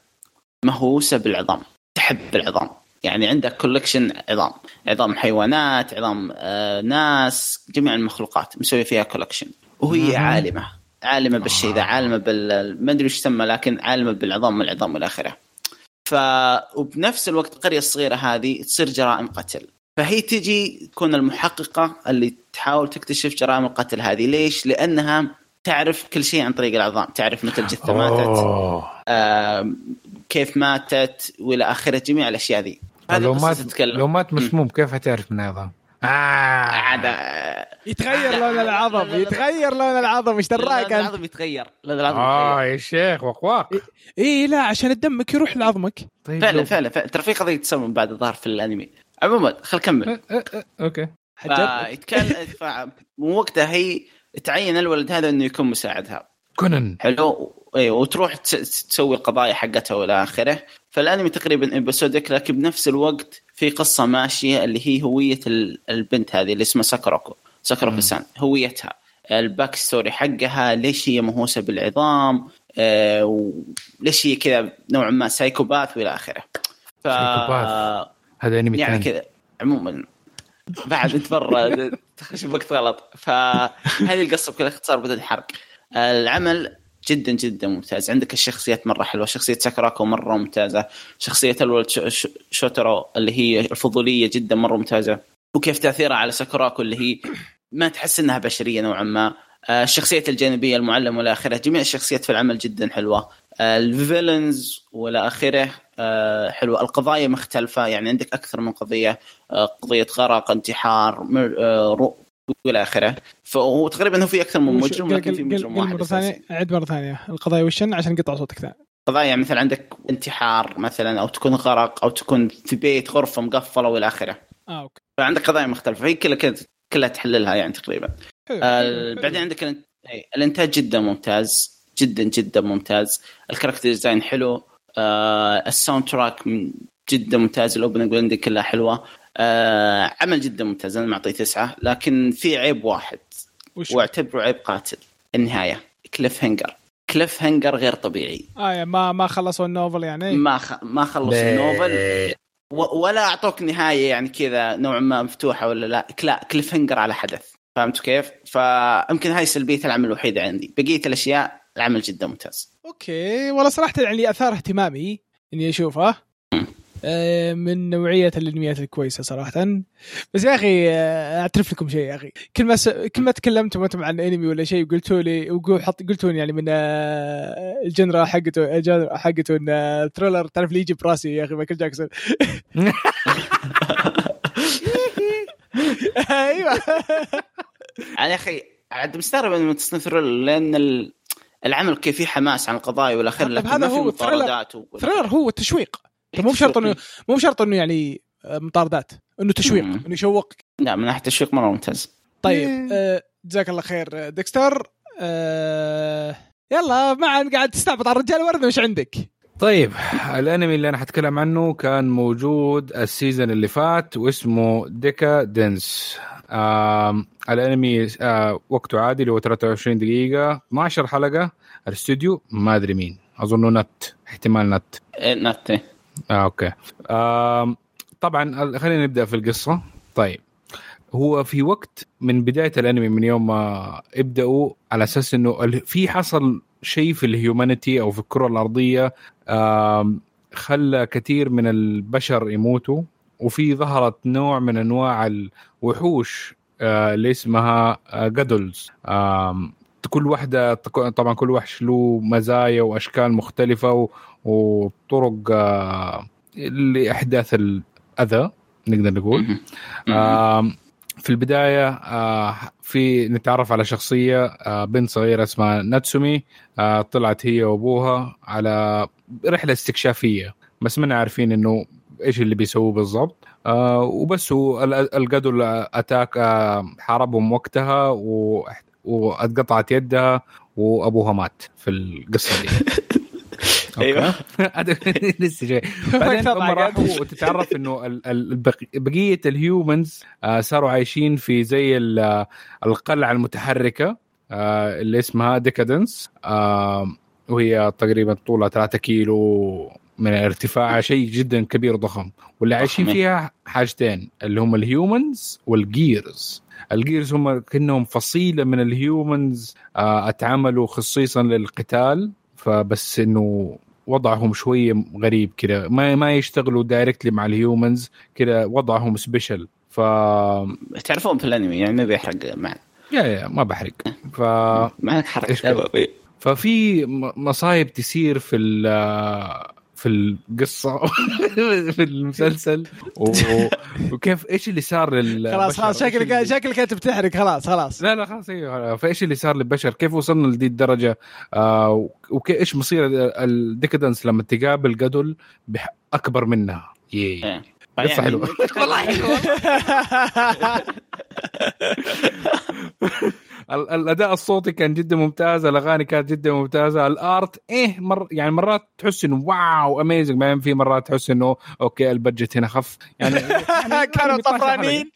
مهووسة بالعظام تحب العظام. يعني عندها collection عظام عظام حيوانات عظام آه ناس جميع المخلوقات مسوي فيها collection وهي مهم. عالمة عالمة بالشيء ذا عالمة بال ما أدري وش تسمى لكن عالمة بالعظام والعظام والى آخره. ف وبنفس الوقت القرية الصغيرة هذه تصير جرائم قتل. فهي تجي تكون المحققة اللي تحاول تكتشف جرائم القتل هذه. ليش؟ لأنها تعرف كل شيء عن طريق العظام تعرف متى الجثة ماتت. آه كيف ماتت والى اخره جميع الاشياء ذي هذه لو مات تتكلم لو مات مسموم كيف حتعرف من عظام؟ آه. عاد آه، يتغير لون العظم. يتغير لون العظم إيش لون دراك انت؟ العظم يتغير لون العظم آه يا شيخ وقواق اي لا عشان دمك يروح لعظمك طيب فعلا فعلا. ترى في قضيه تسوى بعد الظهر في الانمي عموما خل كمل أه، أه، أه، أوكي فيتكلم وقتها هي تعين الولد هذا إنه يكون مساعدها. كونن. حلو؟ اي وتروح تس- تسوي القضايا حقتها والى آخره. فالأنمي تقريبا episodic لكن بنفس الوقت في قصة ماشية اللي هي هوية ال- البنت هذه اللي اسمها ساكوروكو ساكوروكو سان هويتها. ال back story حقها ليش هي مهووسة بالعظام؟ آه وليش هي كذا نوعا ما psychopath والى آخره. ف psychopath. هذا أنمي يعني كذا عموما. بعد انت تخش وقت غلط. فهذه القصة بكل اختصار بدون حرق. العمل جدا جدا ممتاز. عندك الشخصيات مرة حلوة. شخصية ساكوراكو مرة ممتازة. شخصية الولد شو- شو- شوترو اللي هي الفضولية جدا مرة ممتازة. وكيف تأثيرها على ساكوراكو اللي هي ما تحس إنها بشرية نوعا ما. الشخصيات الجانبية المعلم والى آخره. جميع الشخصيات في العمل جدا حلوة. آه، ال villains والى آخره آه، حلوة. القضايا مختلفة يعني عندك أكثر من قضية آه، قضية غرق انتحار آه، رو- والى آخره. فهو تقريبا هو في أكثر من مجرم لكن في مجرم واحد مرة. ثانية. عد مرة ثانية. القضايا وشن؟ عشان قطع صوتك ثاني قضايا مثلا عندك انتحار مثلا أو تكون غرق أو تكون في بيت غرفة مقفلة والى آخره. آه أوكي. فعندك قضايا مختلفة. فهي كلها كلها تحللها يعني تقريبا. حلو. آه، حلو. بعدين عندك إيه، الإنتاج جدا ممتاز جدا جدا ممتاز. ال character design حلو. آه، ال soundtrack جدا ممتاز. ال opening وال ending كلها حلوة. آه عمل جدا ممتاز أنا معطيه تسعة لكن في عيب واحد. واعتبره عيب قاتل. النهاية. cliffhanger cliffhanger غير طبيعي. آه يعني ما ما خلصوا ال novel يعني؟ ما خ... ما خلصوا ال novel. و... ولا أعطوك نهاية يعني كذا نوعا ما مفتوحة ولا لا. لا cliffhanger على حدث. فهمت كيف؟ فيمكن هاي سلبية العمل الوحيدة عندي. بقية الأشياء العمل جدا ممتاز. أوكي. والله صراحة يعني أثار اهتمامي إني أشوفه. آه، من نوعية الإنميات الكويسة صراحة. بس يا أخي آه، أعترف لكم شيء يا أخي. كل ما س... كل ما تكلمتم أنتم عن أنمي ولا شيء قلتوا لي وحط قلتوا يعني من آه، ال genre حقته ال genre حقته إن ال thriller تعرف ليه يجي براسي يا أخي مايكل جاكسون. *laughs* أيوه. يعني يا أخي عاد مستغرب من تصنيف لأن العمل كيف فيه حماس عن القضايا والى آخره لكن هذا هو thriller thriller هو التشويق مو بشرط إنه مو بشرط إنه يعني آه، مطاردات إنه تشويق إنه يشوقك لا من ناحية التشويق مرة ممتاز. طيب آه جزاك الله خير ديكستر. آه يلا ما قاعد تستعبط على الرجال وردة وش عندك؟ طيب الانمي اللي أنا حتكلم عنه كان موجود ال season اللي فات واسمه Deca-Dence. آه الانمي آه وقته عادي اللي هو 23 دقيقة 12 حلقة الاستوديو ما أدري مين. أظنه NUT احتمال NUT. إيه NUT إيه. آه okay. آه طبعا خلينا نبدأ في القصة. طيب هو في وقت من بداية الانمي من يوم ما ابدأوا على أساس إنه في حصل شيء في ال humanity أو في الكرة الأرضية خلى كثير من البشر يموتوا وفي ظهرت نوع من أنواع الوحوش آه، اللي اسمها جادلز كل واحدة طبعا كل وحش له مزايا وأشكال مختلفة وطرق آه، لإحداث الأذى نقدر نقول. في البداية آه، في نتعرف على شخصية آه، بنت صغيرة اسمها ناتسومي طلعت هي وأبوها على رحلة استكشافية بس ما عارفين إنه إيش اللي بيسووه بالضبط. وبس هو ال Gadoll attack حاربهم وقتها وأتقطعت يدها وأبوها مات في القصة دي. *laughs* أيوه. *laughs* لسه جاي. *laughs* بعدين هم راحوا وتتعرف إنه بقية ال humans آه، صاروا عايشين في زي القلعة المتحركة آه، اللي اسمها Deca-Dence وهي تقريبا طولها 3 كيلو من ارتفاعها شيء جدا كبير ضخم واللي عايشين فيها حاجتين اللي هم ال humans وال Gears ال Gears هم كأنهم فصيلة من ال humans آه، اتعملوا خصيصا للقتال. فبس إنه وضعهم شوية غريب كذا ما ما يشتغلوا directly مع ال humans كذا وضعهم special ف تعرفون في الأنمي يعني ما بيحرق معنا. يا يا ما بحرق. ف ما حرق. ففي مصايب تصير في في القصة *laughs* في المسلسل. و... *laughs* وكيف إيش اللي صار لل خلاص خلاص شكلك شكلك أنت بتحرق خلاص خلاص. لا لا خلاص أيوه فإيش اللي صار للبشر؟ كيف وصلنا لدي الدرجة؟ آه وايش مصير الديكدنس لما تقابل قدل أكبر منها؟ yeah. قصة يعني حلوة. *laughs* والله حلوة. الأداء الصوتي كان جدا ممتاز الأغاني كانت جدا ممتازة ال art إيه مر يعني مرات تحس إنه wow amazing بعدين في مرات تحس إنه okay ال budget هنا خف. يعني, *laughs* يعني *laughs* كانوا طفرانين.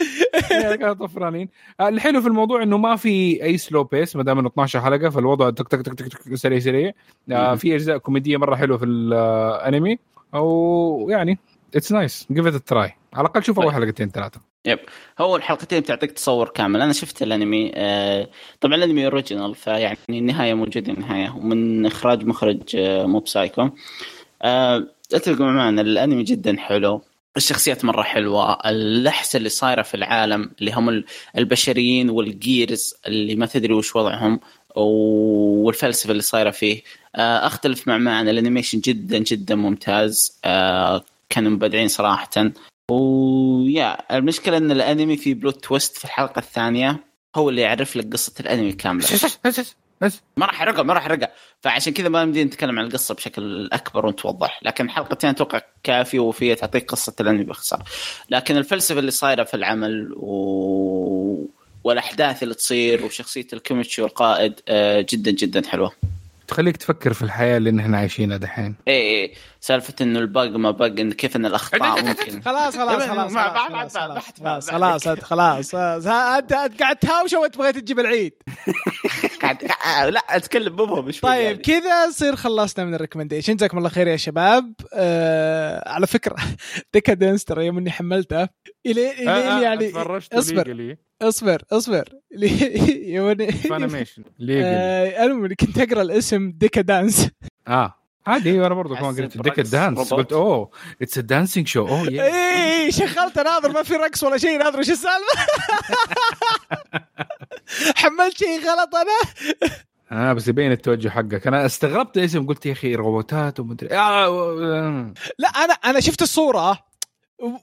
كانوا طفرانين. الحلو في الموضوع إنه ما في أي slow pace ما دام إنه 12 حلقة فالوضع تك تك تك تك, تك سريع سريع. آه، في أجزاء كوميدية مرة حلوة في الانمي أو يعني it's nice give it try على الأقل شوف أول طيب. حلقتين ثلاثة. yep. هو الحلقتين بتعطيك تصور كامل. أنا شفت الأنمي آه طبعا الأنمي original فيعني النهاية موجودة النهاية. ومن إخراج مخرج آه Mob Psycho. آه أتفق معنا الأنمي جدا حلو. الشخصيات مرة حلوة. اللحسه اللي صايرة في العالم اللي هم البشريين وال Gears اللي ما تدري وش وضعهم والفلسفة اللي صايرة فيه. آه، أختلف مع معنا. ال animation جدا جدا ممتاز. آه، كانوا مبدعين صراحة. ويا المشكلة إن الأنمي في plot twist في الحلقة الثانية هو اللي يعرف لك قصة الأنمي كاملة. بس ما راح أحرقها ما راح أحرقها. فعشان كذا ما نبدي نتكلم عن القصة بشكل أكبر ونتوضح لكن حلقتين أتوقع كافية وفيه تعطيك قصة الأنمي باختصار. لكن الفلسفة اللي صايرة في العمل و... والأحداث اللي تصير وشخصية الكوميتشي والقائد آه، جدا جدا حلوة. تخليك تفكر في الحياة اللي إحنا عايشينها دحين. إيه إيه. سالفة إنه ال bug ما bug إن كيف إن الأخطاء ممكن. خلاص خلاص خلاص خلاص خلاص خلاص أنت قاعد تهاوش وأنت بغيت تجيب العيد. *laughs* لا أتكلم بهم طيب يعني. كذا نصير خلصنا من ال recommendation. جزاكم الله خير يا شباب. آه على فكرة *laughs* Deca-Dence ترى يوم إني حملته. إلى إلى يعني اصبر. اصبر اصبر. *laughs* animation *laughs* آه المهم كنت اقرا الاسم Deca-Dence آه. عادي أنا برضه كمان قلت ديك ال dance قلت oh it's a dancing show oh اي شغلت اناظر ما في رقص ولا شيء ناظر وش السالفة؟ *laughs* حملت شيء غلط أنا؟ آه بس يبين التوجه حقك. أنا استغربت الاسم قلت يا أخي روبوتات ومدري آه لا أنا أنا شفت الصورة.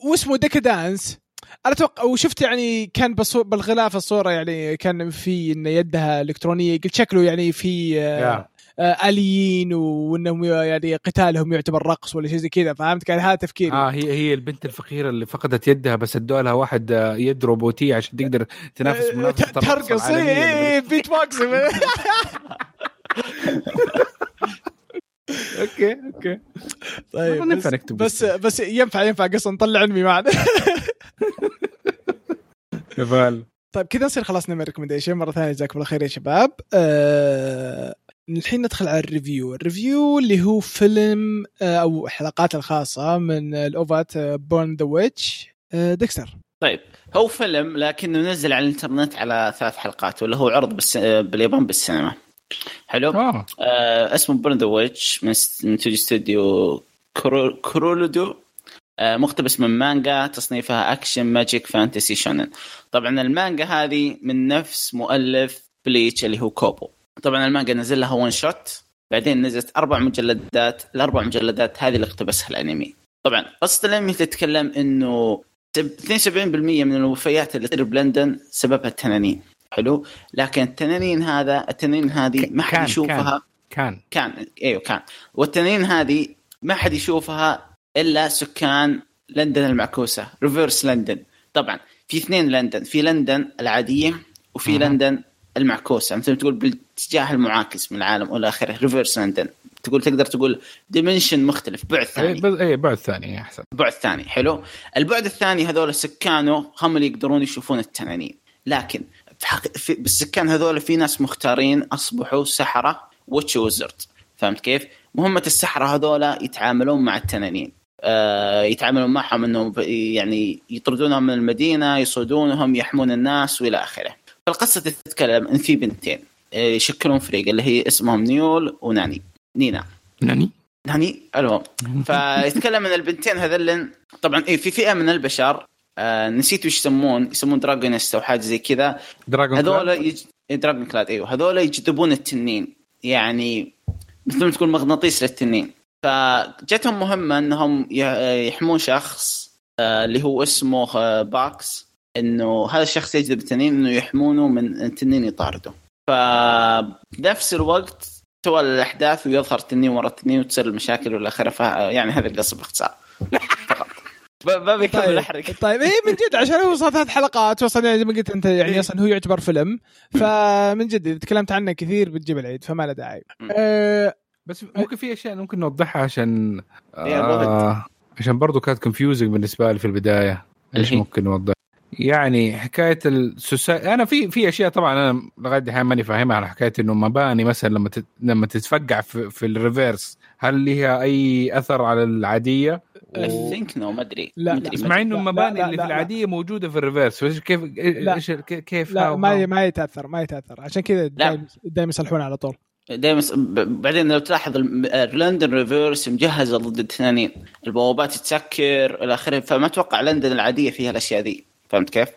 واسمه ديك dance أنا أتوقع وشفت يعني كان بالغلاف الصورة يعني كان في إن يدها إلكترونية قلت شكله يعني في آه آه آليين وإنهم يعني قتالهم يعتبر رقص ولا شيء زي كذا فهمت؟ كان هذا تفكيري. آه هي هي البنت الفقيرة اللي فقدت يدها بس ادوا لها واحد آه، يد روبوتيه عشان تقدر تنافس آه، منافسة ترقص اي بيت بوكس *laughs* okay okay. طيب بس, بس بس. ينفع ينفع. قصة نطلع علمي معنا يفعل طيب كذا نصير خلصنا من ال recommendation مرة ثانية جزاكم الله خير يا شباب. أه الحين ندخل على ال review. ال review اللي هو فيلم آه، أو حلقات الخاصة من ال OVAات Burn the Witch ديكستر. طيب هو فيلم لكنه نزل على الإنترنت على ثلاث حلقات ولا هو عرض بس آه، باليابان بالسينما. حلو. آه. آه اسمه Burn the Witch من استوديو studio Colorido. آه مقتبس من مانجا تصنيفها action magic fantasy shonen طبعا المانجا هذه من نفس مؤلف Bleach اللي هو كوبو طبعا المانجا نزل لها one shot بعدين نزلت أربع مجلدات الأربع مجلدات هذه اللي اقتبسها الأنمي. طبعا قصه الأنمي تتكلم إنه 72% من الوفيات اللي تصير بلندن سببها التنانين. حلو. لكن التنانين هذا التنانين هذه ما حد يشوفها. كان كان. إيوه كان. والتنانين هذه ما حد يشوفها إلا سكان لندن المعكوسة reverse London. طبعا في اثنين لندن في لندن العادية وفي لندن المعكوسة. مثل تقول بالاتجاه المعاكس من العالم والى آخره reverse London. تقول تقدر تقول dimension مختلف بعد ثاني. اي بعد ثاني أحسن. بعد ثاني حلو. البعد الثاني هذول سكانه هم اللي يقدرون يشوفون التنانين. لكن في بالسكان هذول في ناس مختارين أصبحوا سحرة ويتش ويزرد. فهمت كيف؟ مهمة السحرة هذول يتعاملون مع التنانين. آه يتعاملون معهم إنهم يعني يطردونهم من المدينة يصودونهم يحمون الناس وإلى آخره. فالقصة تتكلم إن في بنتين آه، يشكلون فريق اللي هي اسمهم نيول وناني. نينا. ناني؟ ناني المهم *laughs* فيتكلم عن البنتين هذلن طبعا اي في فئة من البشر آه نسيت وش يسمون يسمون dragonist أو حاجة زي كذا. dragon هذول يج... dragon clad إيوه. هذول يجذبون التنين. يعني مثل ما تقول مغناطيس للتنين. فجتهم مهمة إنهم يحمون شخص آه اللي هو اسمه آه باكس إنه هذا الشخص يجذب التنين إنه يحمونه من التنين يطارده. فبنفس الوقت تولى الأحداث ويظهر تنين ورا التنين وتصير المشاكل والى اخره يعني هذه القصة باختصار فقط. ما بيكمل طيب. احرق طيب اي من جد عشان هو صار ثلاث حلقات وصلنا يعني زي ما قلت أنت يعني أصلا هو يعتبر فيلم. فمن جد اذا تكلمت عنه كثير بتجيب العيد فما له داعي. أه بس ممكن في أشياء ممكن نوضحها عشان آه عشان برضو كانت كونفيوزنج بالنسبة لي في البداية. إيش ممكن نوضح؟ يعني حكاية ال society أنا في في أشياء طبعا أنا لغاية الحين ماني فاهمها على حكاية إنه مباني مثلا لما تت... لما تتفقع في, في ال reverse هل لها أي أثر على العادية؟ I think no ما أدري لا مع إنه المباني اللي في العادية موجودة في ال reverse كيف إيش كيف لا ما ما يتأثر ما يتأثر. عشان كذا دائما يصلحون على طول. دائما بعدين لو تلاحظ لندن reverse مجهزه ضد التنانين البوابات تسكر إلى آخره فما أتوقع لندن العادية فيها الأشياء ذي. فهمت كيف؟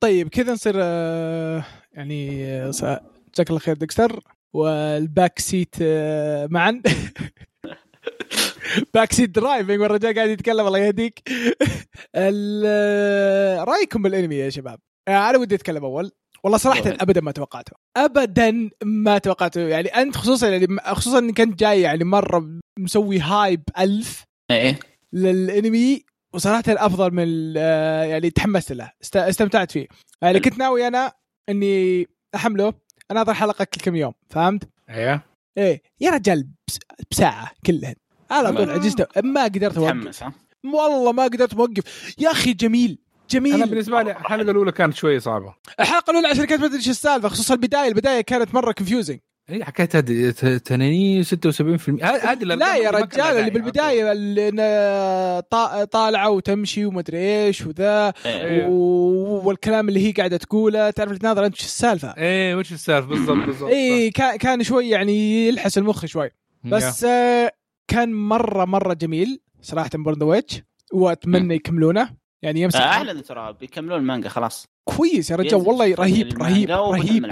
طيب كذا نصير آه، يعني آه، جزاك الله خير ديكستر وال back seat آه، معا. *laughs* back seat driving والرجال قاعد يتكلم الله يهديك. رأيكم بالأنمي يا شباب؟ أنا ودي أتكلم أول. والله صراحة ابدا ما توقعته. ابدا ما توقعته. يعني أنت خصوصا يعني خصوصا انك كنت جاي يعني مرة مسوي hype ألف إيه للانمي وصراحة افضل من آه، يعني تحمست له. استمتعت فيه. يعني كنت ناوي أنا إني أحمله. أناظر حلقه كل كم يوم فهمت؟ أيوه. إيه. يا رجال بس- بساعة كلهن. على طول عجزت. ما قدرت أوقف. متحمس ها؟ والله ما قدرت أوقف. يا أخي جميل جميل. أنا بالنسبة لي الحلقة الأولى كانت شوية صعبة. الحلقة الأولى عشان كانت ما أدري إيش السالفة خصوصا البداية. البداية كانت مرة كونفيوزنج هي حكايه هذه ت- 80 76% هذه لا يا رجال اللي. بالبداية اللي طالعه وتمشي ومدري إيش وذا. إيه. والكلام اللي هي قاعدة تقوله. تعرف اللي تناظر أنت شو السالفة؟ إيه وش السالفة؟ بالضبط بالضبط. اي كان شوي يعني يلحس المخ شوي. بس آه، كان مرة مرة جميل صراحة Burn the Witch وأتمنى يكملونه. يعني يمسك آه، اعلن ترى بيكملون المانجا خلاص. كويس يا رجال والله رهيب رهيب رهيب.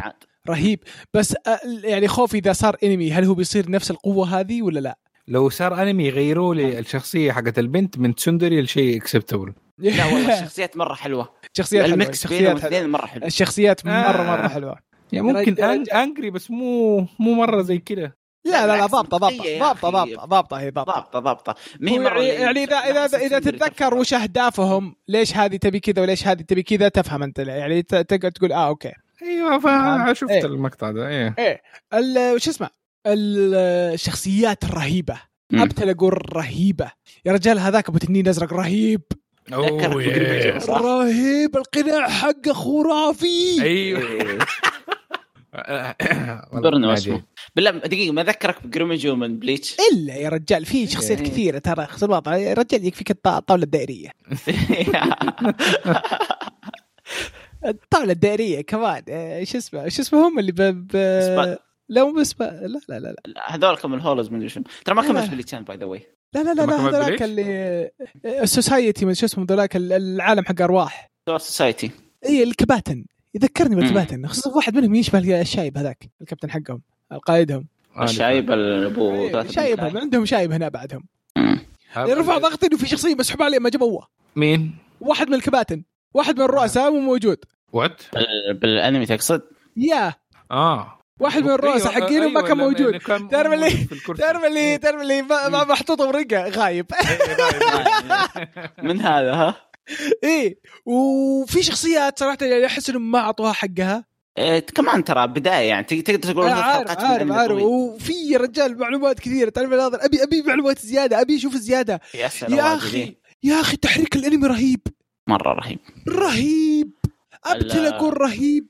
رهيب. بس آه، يعني خوفي إذا صار أنمي هل هو بيصير نفس القوة هذه ولا لا؟ لو صار أنمي يغيروا لي الشخصية حقت البنت من tsundere لشيء acceptable *laughs* لا والله الشخصيات مرة حلوة. شخصيات حلوة ال mix بينهم شخصيات حلوة. الاثنين مرة حلو. الشخصيات مرة آه. مره حلوة. يعني ممكن. angry بس مو مو مرة زي كذا. لا لا لا ضابطة ضابطة ضابطة. ضابطة ضابطة هي ضابطة ضابطة يعني, يعني إذا إذا إذا تتذكر. وش أهدافهم ليش هذه تبي كذا وليش هذه تبي كذا تفهم أنت يعني ت- تقعد تقول آه okay أيوه؟ فشفت إيه. المقطع ده إيه إيه ال- وش اسمه ال- الشخصيات الرهيبة. أبطل أقول رهيبة يا رجال هذاك أبو تنين أزرق رهيب؟ رهيب القناع حقه خرافي أيوه إيه. *laughs* اسمه. بالله دقيقة ما ذكرك بجريمجو من بليتش. إلا يا رجال في شخصيات إيه. كثيرة ترى خذ الوضع. يا رجال يكفيك الط- الطاوله الدائريه الطاوله *laughs* الدائريه كمان. آه، شو اسمه شو اسمه هم اللي ب... لا مو بسبا لا لا لا لا. هذول كم الهولوز ما أدري شنو. ترى ما. كملت بليتشان باي ذا واي لا لا لا, لا بليش؟ اللي السوسايتي من شو اسمه ذولاك ال- العالم حق أرواح. سوسايتي اي الكباتن. يذكرني. بالكباتن. خصوصا واحد منهم يشبه الشايب هذاك الكابتن حقهم. قائدهم آه، الشايب ابو إيه، شايبهم. عندهم شايب هنا بعدهم. رفع ضغطي انه في شخصية مسحوب عليه ما جابوه مين؟ واحد من الكباتن. واحد من الرؤساء مو موجود. وات؟ بال- بالأنمي تقصد؟ يا. آه. واحد من الرؤساء أيوة، حقينه ما أيوة، كان موجود. تعرف اللي-. تعرف اللي إيه. تعرف اللي ما- ما- محطوط ورقه غايب. *laughs* من هذا ها؟ إيه. وفي شخصيات صراحة يعني أحس إنهم ما أعطوها حقها. إيه كمان ترى بداية يعني تق- تقدر تقول ثلاث عارف عارف عارف. وفي رجال معلومات كثيرة تعرف الناظر ابي أبي معلومات زيادة أبي أشوف زياده يا سلام يا أخي. يا أخي تحريك الأنمي رهيب. مرة رهيب. رهيب. أبطل أقول رهيب.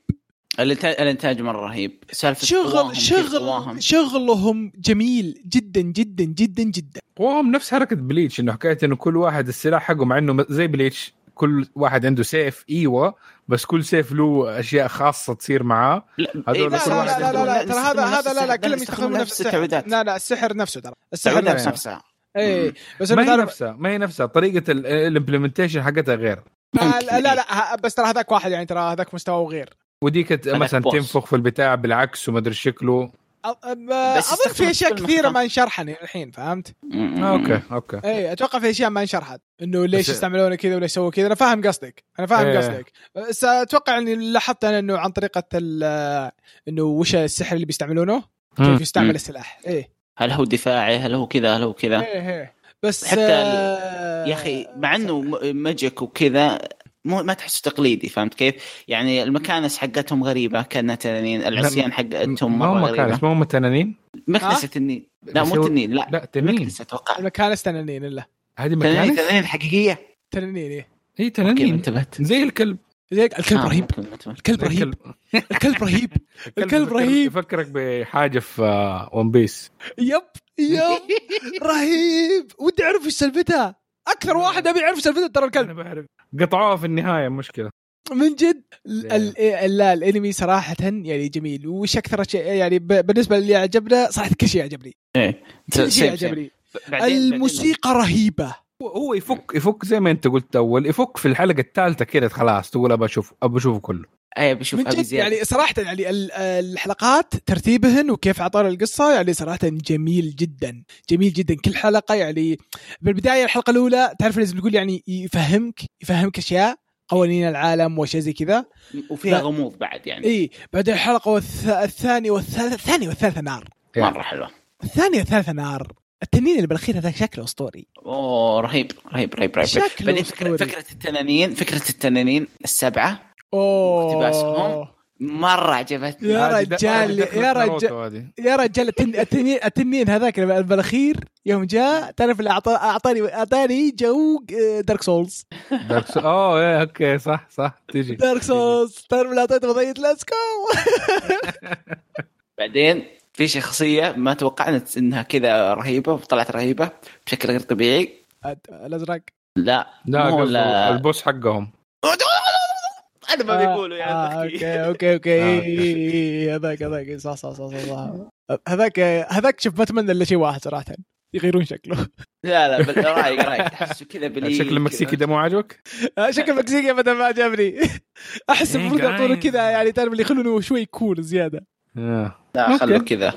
الانتاج, الإنتاج مرة رهيب. سالفة شغل قواهم، شغل قواهم. شغلهم جميل جدا جدا جدا جدا. وهم نفس حركة بليتش إنه حكاية إنه كل واحد السلاح حقه مع إنه زي بليتش. كل واحد عنده سيف إيوه بس كل سيف له أشياء خاصة تصير معاه. لا هذول إيه، لا كل لا هم لا لا, لا, لا ترى هذا هذا لا لا كلهم يستخدمون نفس السحر لا لا السحر نفسه ترى. السحر نفسه. نفسها. اي بس ما هي نفسها ما هي نفسها طريقة ال implementation حقتها غير. لا لا, بس ترى هذاك واحد يعني ترى هذاك مستوى غير. وديك مثلا. تنفخ في البتاع بالعكس وما أدري شكله. أظن في أشياء كثيرة. ما انشرحني الحين فهمت؟ okay okay. اي أتوقع في أشياء ما انشرحت. إنه ليش بس- يستعملونه كذا وليش سووا كذا. أنا فاهم قصدك. أنا فاهم إيه. قصدك. بس أتوقع إني لاحظت أنا إنه عن طريقة ال- إنه وش السحر اللي بيستعملونه. كيف يستعمل مم. السلاح. إيه. هل هو دفاعي؟ هل هو كذا؟ هل هو كذا؟ إيه إيه. بس حتى آه، يا أخي مع إنه magic وكذا مو ما تحسه تقليدي فهمت كيف؟ يعني المكانس حقتهم غريبة كأنها تنانين العصيان حقتهم ما مره غريبة. كانت ما هم تنانين؟ مكنسة النين لا مو تنين لا لا تنين مكنسة أتوقع المكان تنانين إلا. هذه مكانس تنانين حقيقية. تنانين إيه. هي كيف تنانين انتبهت؟ زي الكلب. زي الكلب. آه، رهيب. الكلب رهيب. *laughs* الكلب. رهيب. الكلب رهيب. يفكرك بحاجة في ون بيس يب يب. *laughs* رهيب. ودي أعرف إيش سالفتها أكثر واحد أبي اعرف سالفتها ترى الكلب. أنا بعرف. قطعوها في النهاية مشكلة. من جد ال- ال- لا الأنمي صراحة يعني جميل وش أكثر شيء يعني ب- بالنسبة اللي عجبنا صراحة كل شيء عجبني إيه كل شيء. عجبني بعدين- الموسيقى رهيبة. هو- هو يفك يفك زي ما أنت قلت أول يفك في الحلقة الثالثة كده خلاص تقول أبى أشوف أبى أشوفه كله. إيه بشوف من جد يعني صراحة يعني ال- الحلقات ترتيبهن وكيف اعطونا القصة يعني صراحة جميل جدا جميل جدا. كل حلقة يعني بالبداية الحلقة الأولى تعرف لازم تقول يعني يفهمك يفهمك أشياء قوانين العالم وأشياء زي كذا. وفيها لا. غموض بعد يعني. اي بعدين الحلقة والث... الثانية والثالثه الثانية والثالثة نار. مرة حلوة. الثانية والثالثة نار. التنين اللي بالأخير هذاك شكله أسطوري. أوه رهيب رهيب رهيب رهيب. شكله فكرة التنانين فكرة التنانين السبعة. أوه. واقتباسهم مرة عجبتني. يا رجال يا رجال. يا رجال التن- التنين التنين هذاك بالاخير يوم جاء تعرف اللي اعطاني أعطاني جو Dark Souls Dark Sou- أوه إيه، okay صح صح تجي. Dark Souls تعرف اللي أعطيته وضعيه let's go بعدين في شخصية ما توقعنا إنها كذا رهيبة وطلعت رهيبة بشكل غير طبيعي. الأزرق. لا لا مو قصدي لا. ال boss حقهم. ما بيقولوا يا آه،. okay *laughs* okay okay آه، okay. هذاك هذاك صح صح صح صح هذاك هذاك شوف ما اتمنى إلا شيء واحد صراحة يغيرون شكله لا لا رايق رايق تحسه كذا بليل الشكل المكسيكي ده مو عاجبك؟ آه، شكل مكسيكي ابدا ما عجبني أحس المفروض يعطونه. كذا يعني تعرف اللي يخلونه شوي cool زيادة آه. لا okay. كذا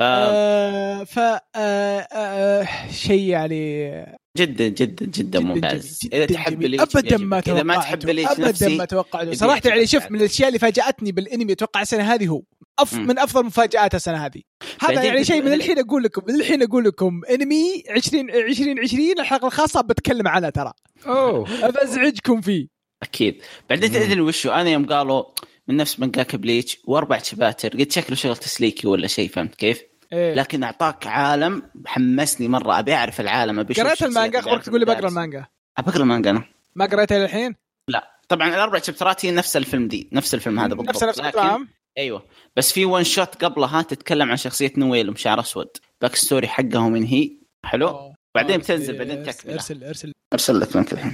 آه ف آه آه شيء يعني جدا جدا جدا ممتاز جداً إذا جداً تحب جميل. ليش ابدا ما. إذا ما تحب ليش ابدا ما توقعته صراحة يعني شوف. من الأشياء اللي فاجأتني بالأنمي أتوقع السنة هذه هو أف. من أفضل مفاجآت السنة هذه هذا يعني شيء من الحين أقول لكم من الحين أقول لكم أنمي 20 2020 الحلقة الخاصة بتكلم عنها ترى أوه بزعجكم فيه أكيد بعدين. تدري وشو أنا يوم قالوا من نفس مانجاكا بليتش وأربع شباتر قلت شكله شغل تسليكي ولا شيء فهمت كيف؟ إيه. لكن أعطاك عالم حمسني مرة أبي أعرف العالم أبي قريت المانجا؟ اخبرك تقول لي بقرأ. المانجا. بقرا المانجا أنا. ما قريتها للحين؟ لا. طبعا الأربع شابترات هي نفس الفيلم دي نفس الفيلم هذا بالضبط. نفس نفس لكن أيوه. بس في one shot قبلها تتكلم عن شخصية نويل أم شعر أسود. back story حقه من هي. حلو؟ أوه. بعدين آه، بتنزل إيه، بعدين ارسل تكملة. ارسل إرسل. أرسل لك link الحين.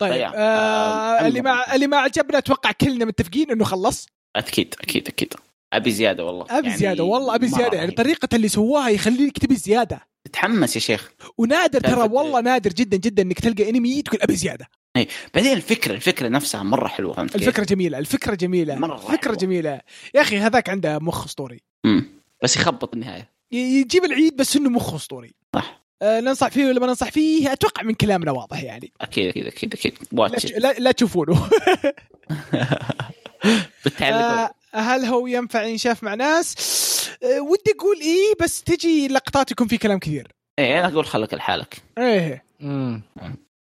طيب طيب، آه آه، اللي ما اللي ما عجبنا أتوقع كلنا متفقين إنه خلص. أكيد أكيد أكيد. أبي زيادة والله. أبي يعني زيادة والله أبي زيادة. يعني. طريقة اللي سواها يخليك تبي زيادة. تتحمس يا شيخ. ونادر ترى والله نادر جدا جدا إنك تلقى انمي تقول أبي زيادة. بعدين الفكرة الفكرة نفسها مرة حلوة فهمت؟ الفكرة جميلة الفكرة جميلة مرة فكره حلوة. جميلة. يا أخي هذاك عنده مخ أسطوري. مم. بس يخبط النهاية. يجيب العيد بس إنه مخ أسطوري. صح. آه ننصح فيه ولا ما ننصح فيه أتوقع من كلامنا واضح يعني. أكيد أكيد أكيد أكيد. لا, لا, لا تشوفونه. *laughs* بالتعليق. آه هل هو ينفع ينشاف مع ناس آه ودي أقول إيه بس تجي لقطات يكون في كلام كثير إيه أنا أقول خلك لحالك إيه مم.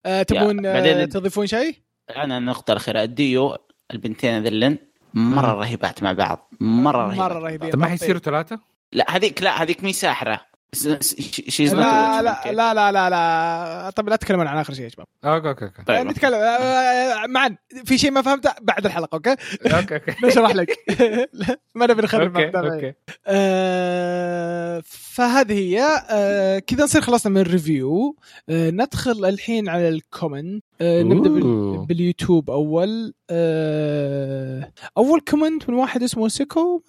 آه تبون آه بعدين- تضيفون شيء؟ أنا النقطه الأخيرة الديو البنتين ذلن مرة مم. رهيبات مع بعض مرة رهيبات مرة. رهيبين. طب ما حيصيروا ثلاثة؟ لا هذيك لا هذيك مي ساحرة she's لا لا لا لا لا لا. طب لا تتكلمون عن آخر شيء يا شباب. okay okay okay. طيب. نتكلم. آه، آه، معا في شيء ما فهمته؟ بعد الحلقة okay؟ okay okay. *laughs* نشرح لك. *laughs* ما نبي نخرب okay. okay. آه، فهذه هي آه، كذا نصير خلصنا من ال review آه، ندخل الحين على ال comment نبدأ بال-. باليوتيوب أول. أول comment من واحد اسمه سيكو.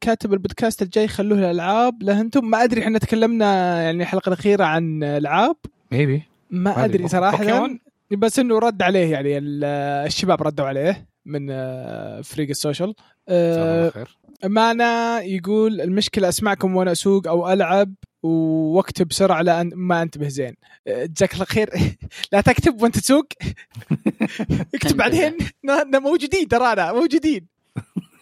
كاتب البودكاست الجاي خلوه الالعاب لا أنتم؟ ما أدري إحنا تكلمنا يعني الحلقة الأخيرة عن العاب maybe ما أدري. صراحة؟ بس إنه رد عليه يعني ال- الشباب ردوا عليه من آه، فريق ال social. آه، معنا يقول المشكلة أسمعكم وأنا أسوق أو ألعب واكتب بسرعة لا أن- ما أنتبه زين. أه، جزاك الله خير. *laughs* لا تكتب وأنت تسوق. *laughs* اكتب بعدين. *laughs* موجودين ترانا موجودين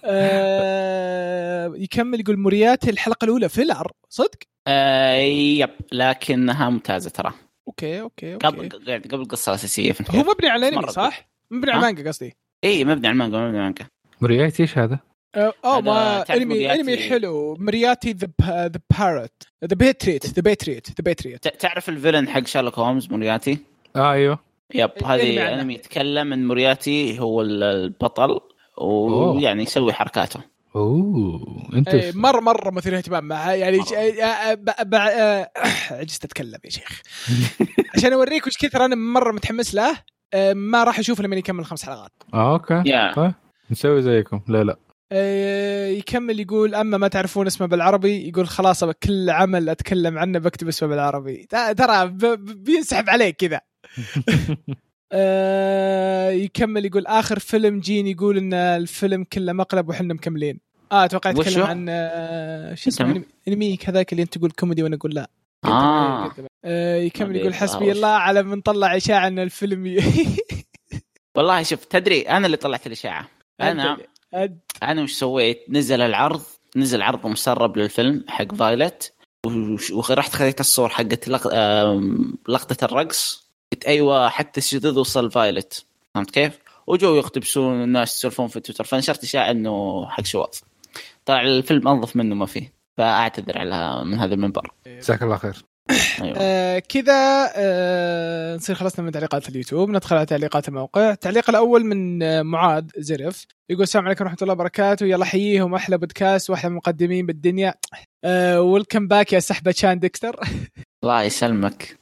أه يكمل يقول مورياتي الحلقة الأولى filler صدق آه yep لكنها ممتازة ترى okay okay okay قبل قبل قبل القصة الاساسيه فهمت هو؟ مبني على أنمي صح؟ مبني على؟ مانجا قصدي اي مبني على المانجا مبني على المانجا مرياتي إيش هذا؟ أوه، هذا ما انمي مورياتي؟ أنمي حلو مرياتي the the part the patriot the patriot the patriot تعرف ال villain حق شارلوك هومز مورياتي؟ آه أيوه yep أنمي هذه عنه. أنمي يتكلم ان مورياتي هو ال- البطل. ويعني يسوي حركاته. أوه أنت اي مره مرة مثير اهتمام معها يعني ب- آه، *coughs* عجزت أتكلم يا شيخ. *laughs* عشان أوريك وش كثر أنا مرة متحمس له ما راح أشوفه لما يكمل خمس حلقات. آه okay. yeah. طيب نسوي زيكم. لا لا. يكمل يقول أما ما تعرفون اسمه بالعربي يقول خلاص كل عمل أتكلم عنه بكتب اسمه بالعربي. ترى بينسحب عليك كذا. *laughs* آه، يكمل يقول آخر فيلم جين يقول إن الفيلم كله مقلب وحنا مكملين آه أتوقع؟ يتكلم عن آه، شو اسمه تمام. أنمي- أنمي هذاك اللي أنت تقول كوميدي وأنا أقول لا آه آه، يكمل يقول حسبي. الله على من طلع إشاعة إن الفيلم ي... *laughs* والله شوف تدري أنا اللي طلعت الإشاعة أنا أنت- أنا وش سويت؟ نزل العرض نزل عرض مسرب للفيلم حق فايلت ورحت خذيت الصور حقت لق... لقطة الرقص قلت أيوه حتى الشذوذ وصل فايلت فهمت كيف؟ وجو يقتبسون الناس يسولفون في تويتر. فنشرت اشاعه إنه حق شواط طلع الفيلم أنظف منه ما فيه. فأعتذر على من هذا المنبر. جزاك الله خير. أيوة. آه كذا آه نصير خلصنا من تعليقات اليوتيوب ندخل على تعليقات الموقع. التعليق الأول من آه معاذ زرف يقول السلام عليكم ورحمة الله وبركاته. يلا حييهم أحلى بودكاست وأحلى مقدمين بالدنيا. آه welcome back يا سحبة شان ديكستر. *laughs* الله يسلمك.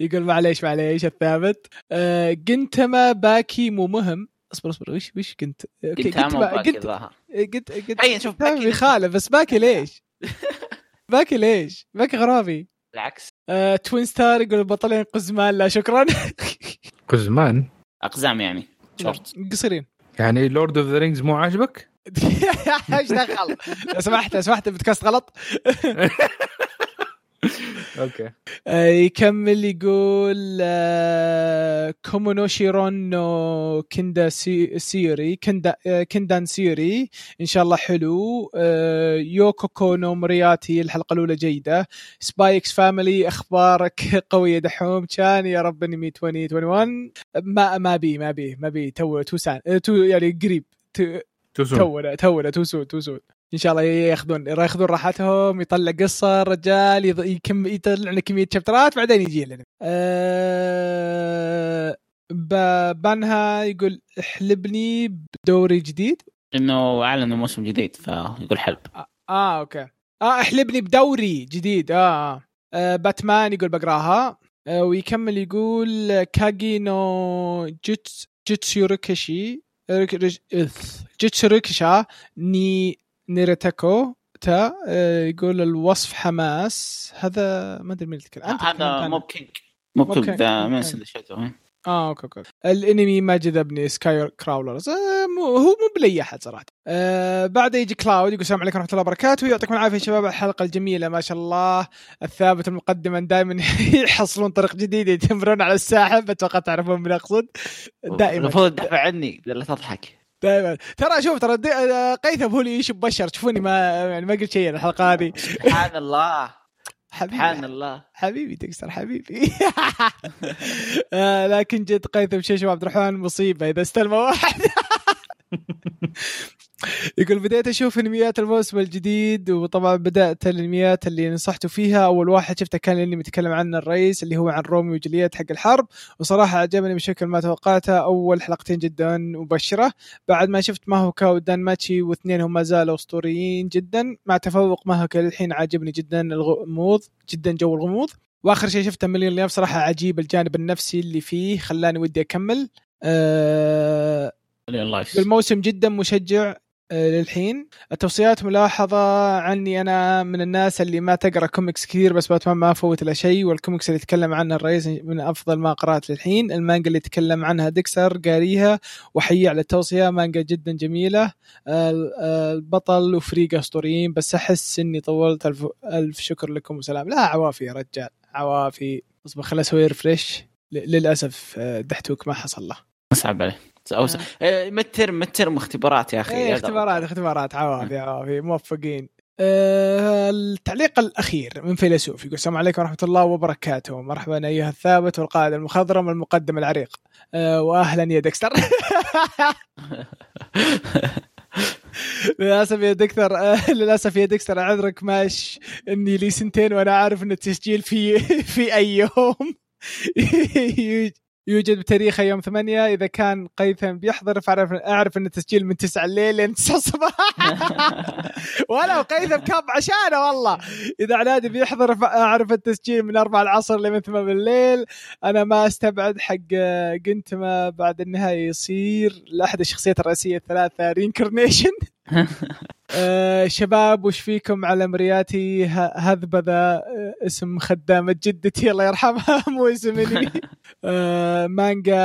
يقول معليش معليش الثابت. آه قنتما باكي مو مهم. اصبر اصبر وش وش كنت قلت قلت هيا نشوف باكي يخالف بس باكي ليش؟ *laughs* باكي ليش؟ باكي غرابي. بالعكس. آه، توين ستار يقول البطلين قزمان لا شكرا. قزمان؟ أقزام يعني شورت قصيرين. يعني Lord of the Rings مو عاجبك؟ *laughs* إيش دخل؟ لو سمحت لو سمحت البودكاست غلط. *laughs* أوكي. آه، يكمل يقول آه، كومونوشيرون نو كندا سيوري كندا آه، كندان سيوري إن شاء الله حلو. يوكوكو نو مرياتي الحلقة الأولى جيدة. سبايكس فاميلي أخبارك قوية دحوم. كان يا رب انمي 2021 ما ما بي ما بي ما بي تو تو سان تو يعني قريب تو تو تو تو سون تو سون. إن شاء الله ياخذون ياخذون راحتهم يطلع قصة الرجال يكم يطلع لنا كميه شابترات بعدين يجي لنا أه بانها يقول احلبني بدوري جديد. إنه أعلنوا موسم جديد فيقول حلب. آه, آه أوكي. آه احلبني بدوري جديد آه, آه. آه باتمان يقول بقراها. آه ويكمل يقول كاجي نو جوتس جوتسيوريكشي جوتسيوريكشا ني نيرتاكو تا آه، يقول الوصف حماس. هذا ما أدري مين يتكلم هذا موب كينج. موب كينج ذا مينسن آه أوكي أوكي. الأنمي ما جذبني سكاي كراولرز. آه هو مو بلي احد صراحة. آه بعد يجي كلاود يقول السلام عليكم ورحمة الله وبركاته. يعطيكم العافية شباب الحلقة الجميلة ما شاء الله. الثابت المقدما دائما *laughs* يحصلون طريق جديد يتمرون على الساحب أتوقع تعرفون من أقصد. دائما. المفروض تدافع عني لا تضحك. دائما ترى شوف ترى قيثم هو اللي يشب بشر. تشوفوني ما يعني ما قلت شيء الحلقة هذه. سبحان الله. سبحان الله. حبيبي تكسر حبيبي. *laughs* آه لكن جد قيثم شيشو عبد الرحمن مصيبة. إذا استلم واحد. *laughs* يقول بديت أشوف أنميات الموسم الجديد وطبعا بدأت الأنميات اللي نصحته فيها. أول واحد شفته كان اللي متكلم عنه الرئيس اللي هو عن روميو وجولييت حق الحرب. وصراحة عجبني بشكل ما توقعته. أول حلقتين جدا مبشرة. بعد ما شفت ماهوكا ودان ماتشي واثنينهم ما زالوا أسطوريين جدا. مع تفوق ماهوكا للحين عاجبني جدا الغموض جدا جو الغموض. وآخر شيء شفته مليون اليوم صراحة عجيب الجانب النفسي اللي فيه خلاني ودي أكمل. أه الموسم جدا مشجع آه، للحين. التوصيات ملاحظة عني أنا من الناس اللي ما تقرأ كوميكس كثير بس باتمان ما فوت له شيء والكوميكس اللي يتكلم عنها الرئيس من أفضل ما قرأت للحين. المانجا اللي يتكلم عنها ديكسر قاريها وحيي على التوصية مانجا جدا جميلة. البطل وفريق أسطوريين بس أحس إني طولت ألف, ألف شكر لكم وسلام. لا عوافي يا رجال عوافي. أصبر خليني أسوي ريفريش للأسف آه، دحتوك ما حصل له. صعب عليه. أو س... إيه. مترم مترم اختبارات يا أخي إيه اختبارات اختبارات عوافي عوافي موفقين. أه التعليق الأخير من فيلسوف يقول السلام عليكم ورحمة الله وبركاته. مرحبا أيها الثابت والقائد المخضرم والمقدم العريق. أه واهلا يا دكستر *laughs* للأسف يا دكتور آه، للأسف يا دكتور اعذرك ماش إني لي سنتين وأنا عارف إن التسجيل في في أي يوم *laughs* يوجد بتاريخه يوم ثمانية إذا كان قيثم بيحضر فأعرف أعرف أن التسجيل من 9 الليل لين 9 الصباح. *laughs* ولو قيثم كان عشانه والله. إذا عنادي بيحضر فأعرف التسجيل من 4 العصر لين 8 بالليل. أنا ما أستبعد حق قنتما بعد النهاية يصير لأحد الشخصيات الرئيسية الثلاثة reincarnation. *laughs* آه شباب وش فيكم على مرياتي؟ هذبذا آه اسم خدامة جدتي الله يرحمها *laughs* مو اسم *laughs* آه مانجا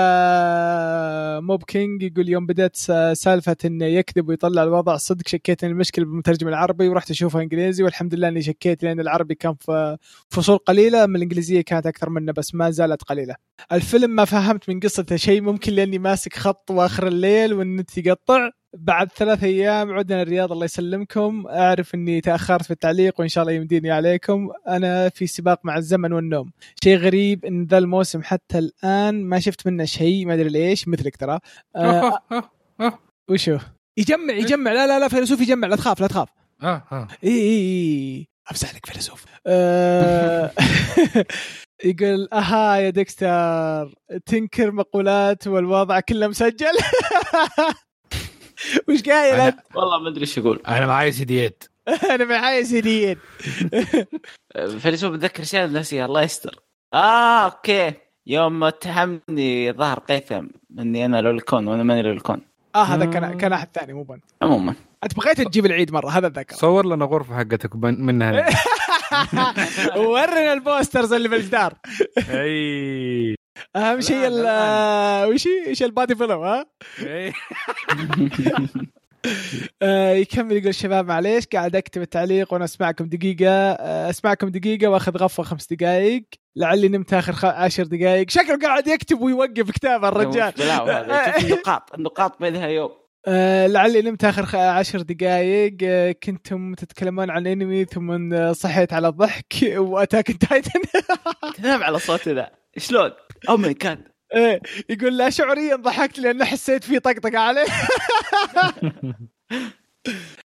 موب كينج يقول يوم بدأت سالفة انه يكذب ويطلع الوضع صدق شكيت إن المشكلة بالمترجم العربي ورحت أشوفها إنجليزي والحمد لله إني شكيت لأن العربي كان في فصول قليلة من الإنجليزية كانت أكثر منه بس ما زالت قليلة. الفيلم ما فهمت من قصته شيء ممكن لأني ماسك خط وآخر الليل والنت يقطع. بعد ثلاث أيام عدنا الرياض الله يسلمكم. أعرف إني تأخرت في التعليق وإن شاء الله يمديني عليكم. أنا في سباق مع الزمن والنوم. شيء غريب إن ذا الموسم حتى الآن ما شفت منه شيء ما أدري ليش مثلك ترى. آه *laughs* وشو؟ يجمع يجمع. لا لا لا فيلسوف يجمع. لا تخاف لا تخاف. آه آه. إي إي إي امسح لك فيلسوف. آه *laughs* يقول أها يا ديكستر تنكر مقولات والوضع كله مسجل. *laughs* وش قايل انت؟ والله ما أدري إيش أقول أنا معي سيديات أنا معاي سيديين فيلسوف بتذكر شيء ناسي الله يستر. آه أوكي. يوم اتهمني ظهر قيثم إني أنا lolicon وأنا ماني lolicon آه هذا كان كان أحد ثاني مو بن. عموما. أنت بغيت تجيب العيد مرة هذا اتذكر صور لنا غرفة حقتك من- منها *laughs* ورنا ال posters اللي بالجدار. *laughs* أي. أهم شيء ال. *laughs* وش؟ إيش البادي فيلم ها؟ إي. *laughs* آه، يكمل يقول شباب معليش قاعد أكتب التعليق وأنا أسمعكم دقيقة آه، أسمعكم دقيقة وأخذ غفوة خمس دقائق. لعلي نمت آخر خ... عشر دقائق. شكله قاعد يكتب ويوقف كتابه الرجال. *laughs* النقاط النقاط بينها يوم. آه، لعلي نمت آخر خ- عشر دقائق. كنتم تتكلمون عن أنمي ثم صحيت على الضحك. و Attack Titan. تنام على صوتي ذا. شلون؟ oh my god إيه، يقول لا شعوريا ضحكت لأن حسيت في طقطقة عليه. *laughs*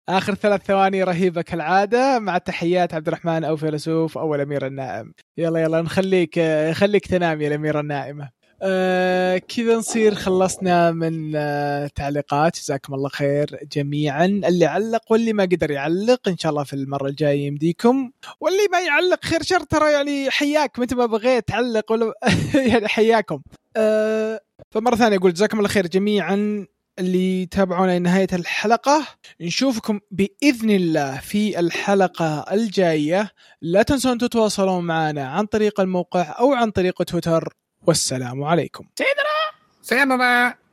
آخر ثلاث ثواني رهيبة كالعادة. مع تحيات عبد الرحمن أو فيلسوف أو الامير النائم. يلا يلا نخليك آه، خليك تنام يا الأميرة النائمة. آه كذا نصير خلصنا من آه تعليقات. جزاكم الله خير جميعا. اللي علق واللي ما قدر يعلق إن شاء الله في المرة الجاية يمديكم. واللي ما يعلق خير شر. ترى يعني حياك متى ما بغيت تعلق ولا *laughs* يعني حياكم. آه فمرة ثانية أقول جزاكم الله خير جميعا اللي يتابعونا لنهاية الحلقة. نشوفكم بإذن الله في الحلقة الجاية. لا تنسون تتواصلون معنا عن طريق الموقع أو عن طريق تويتر. والسلام عليكم. سيدنا!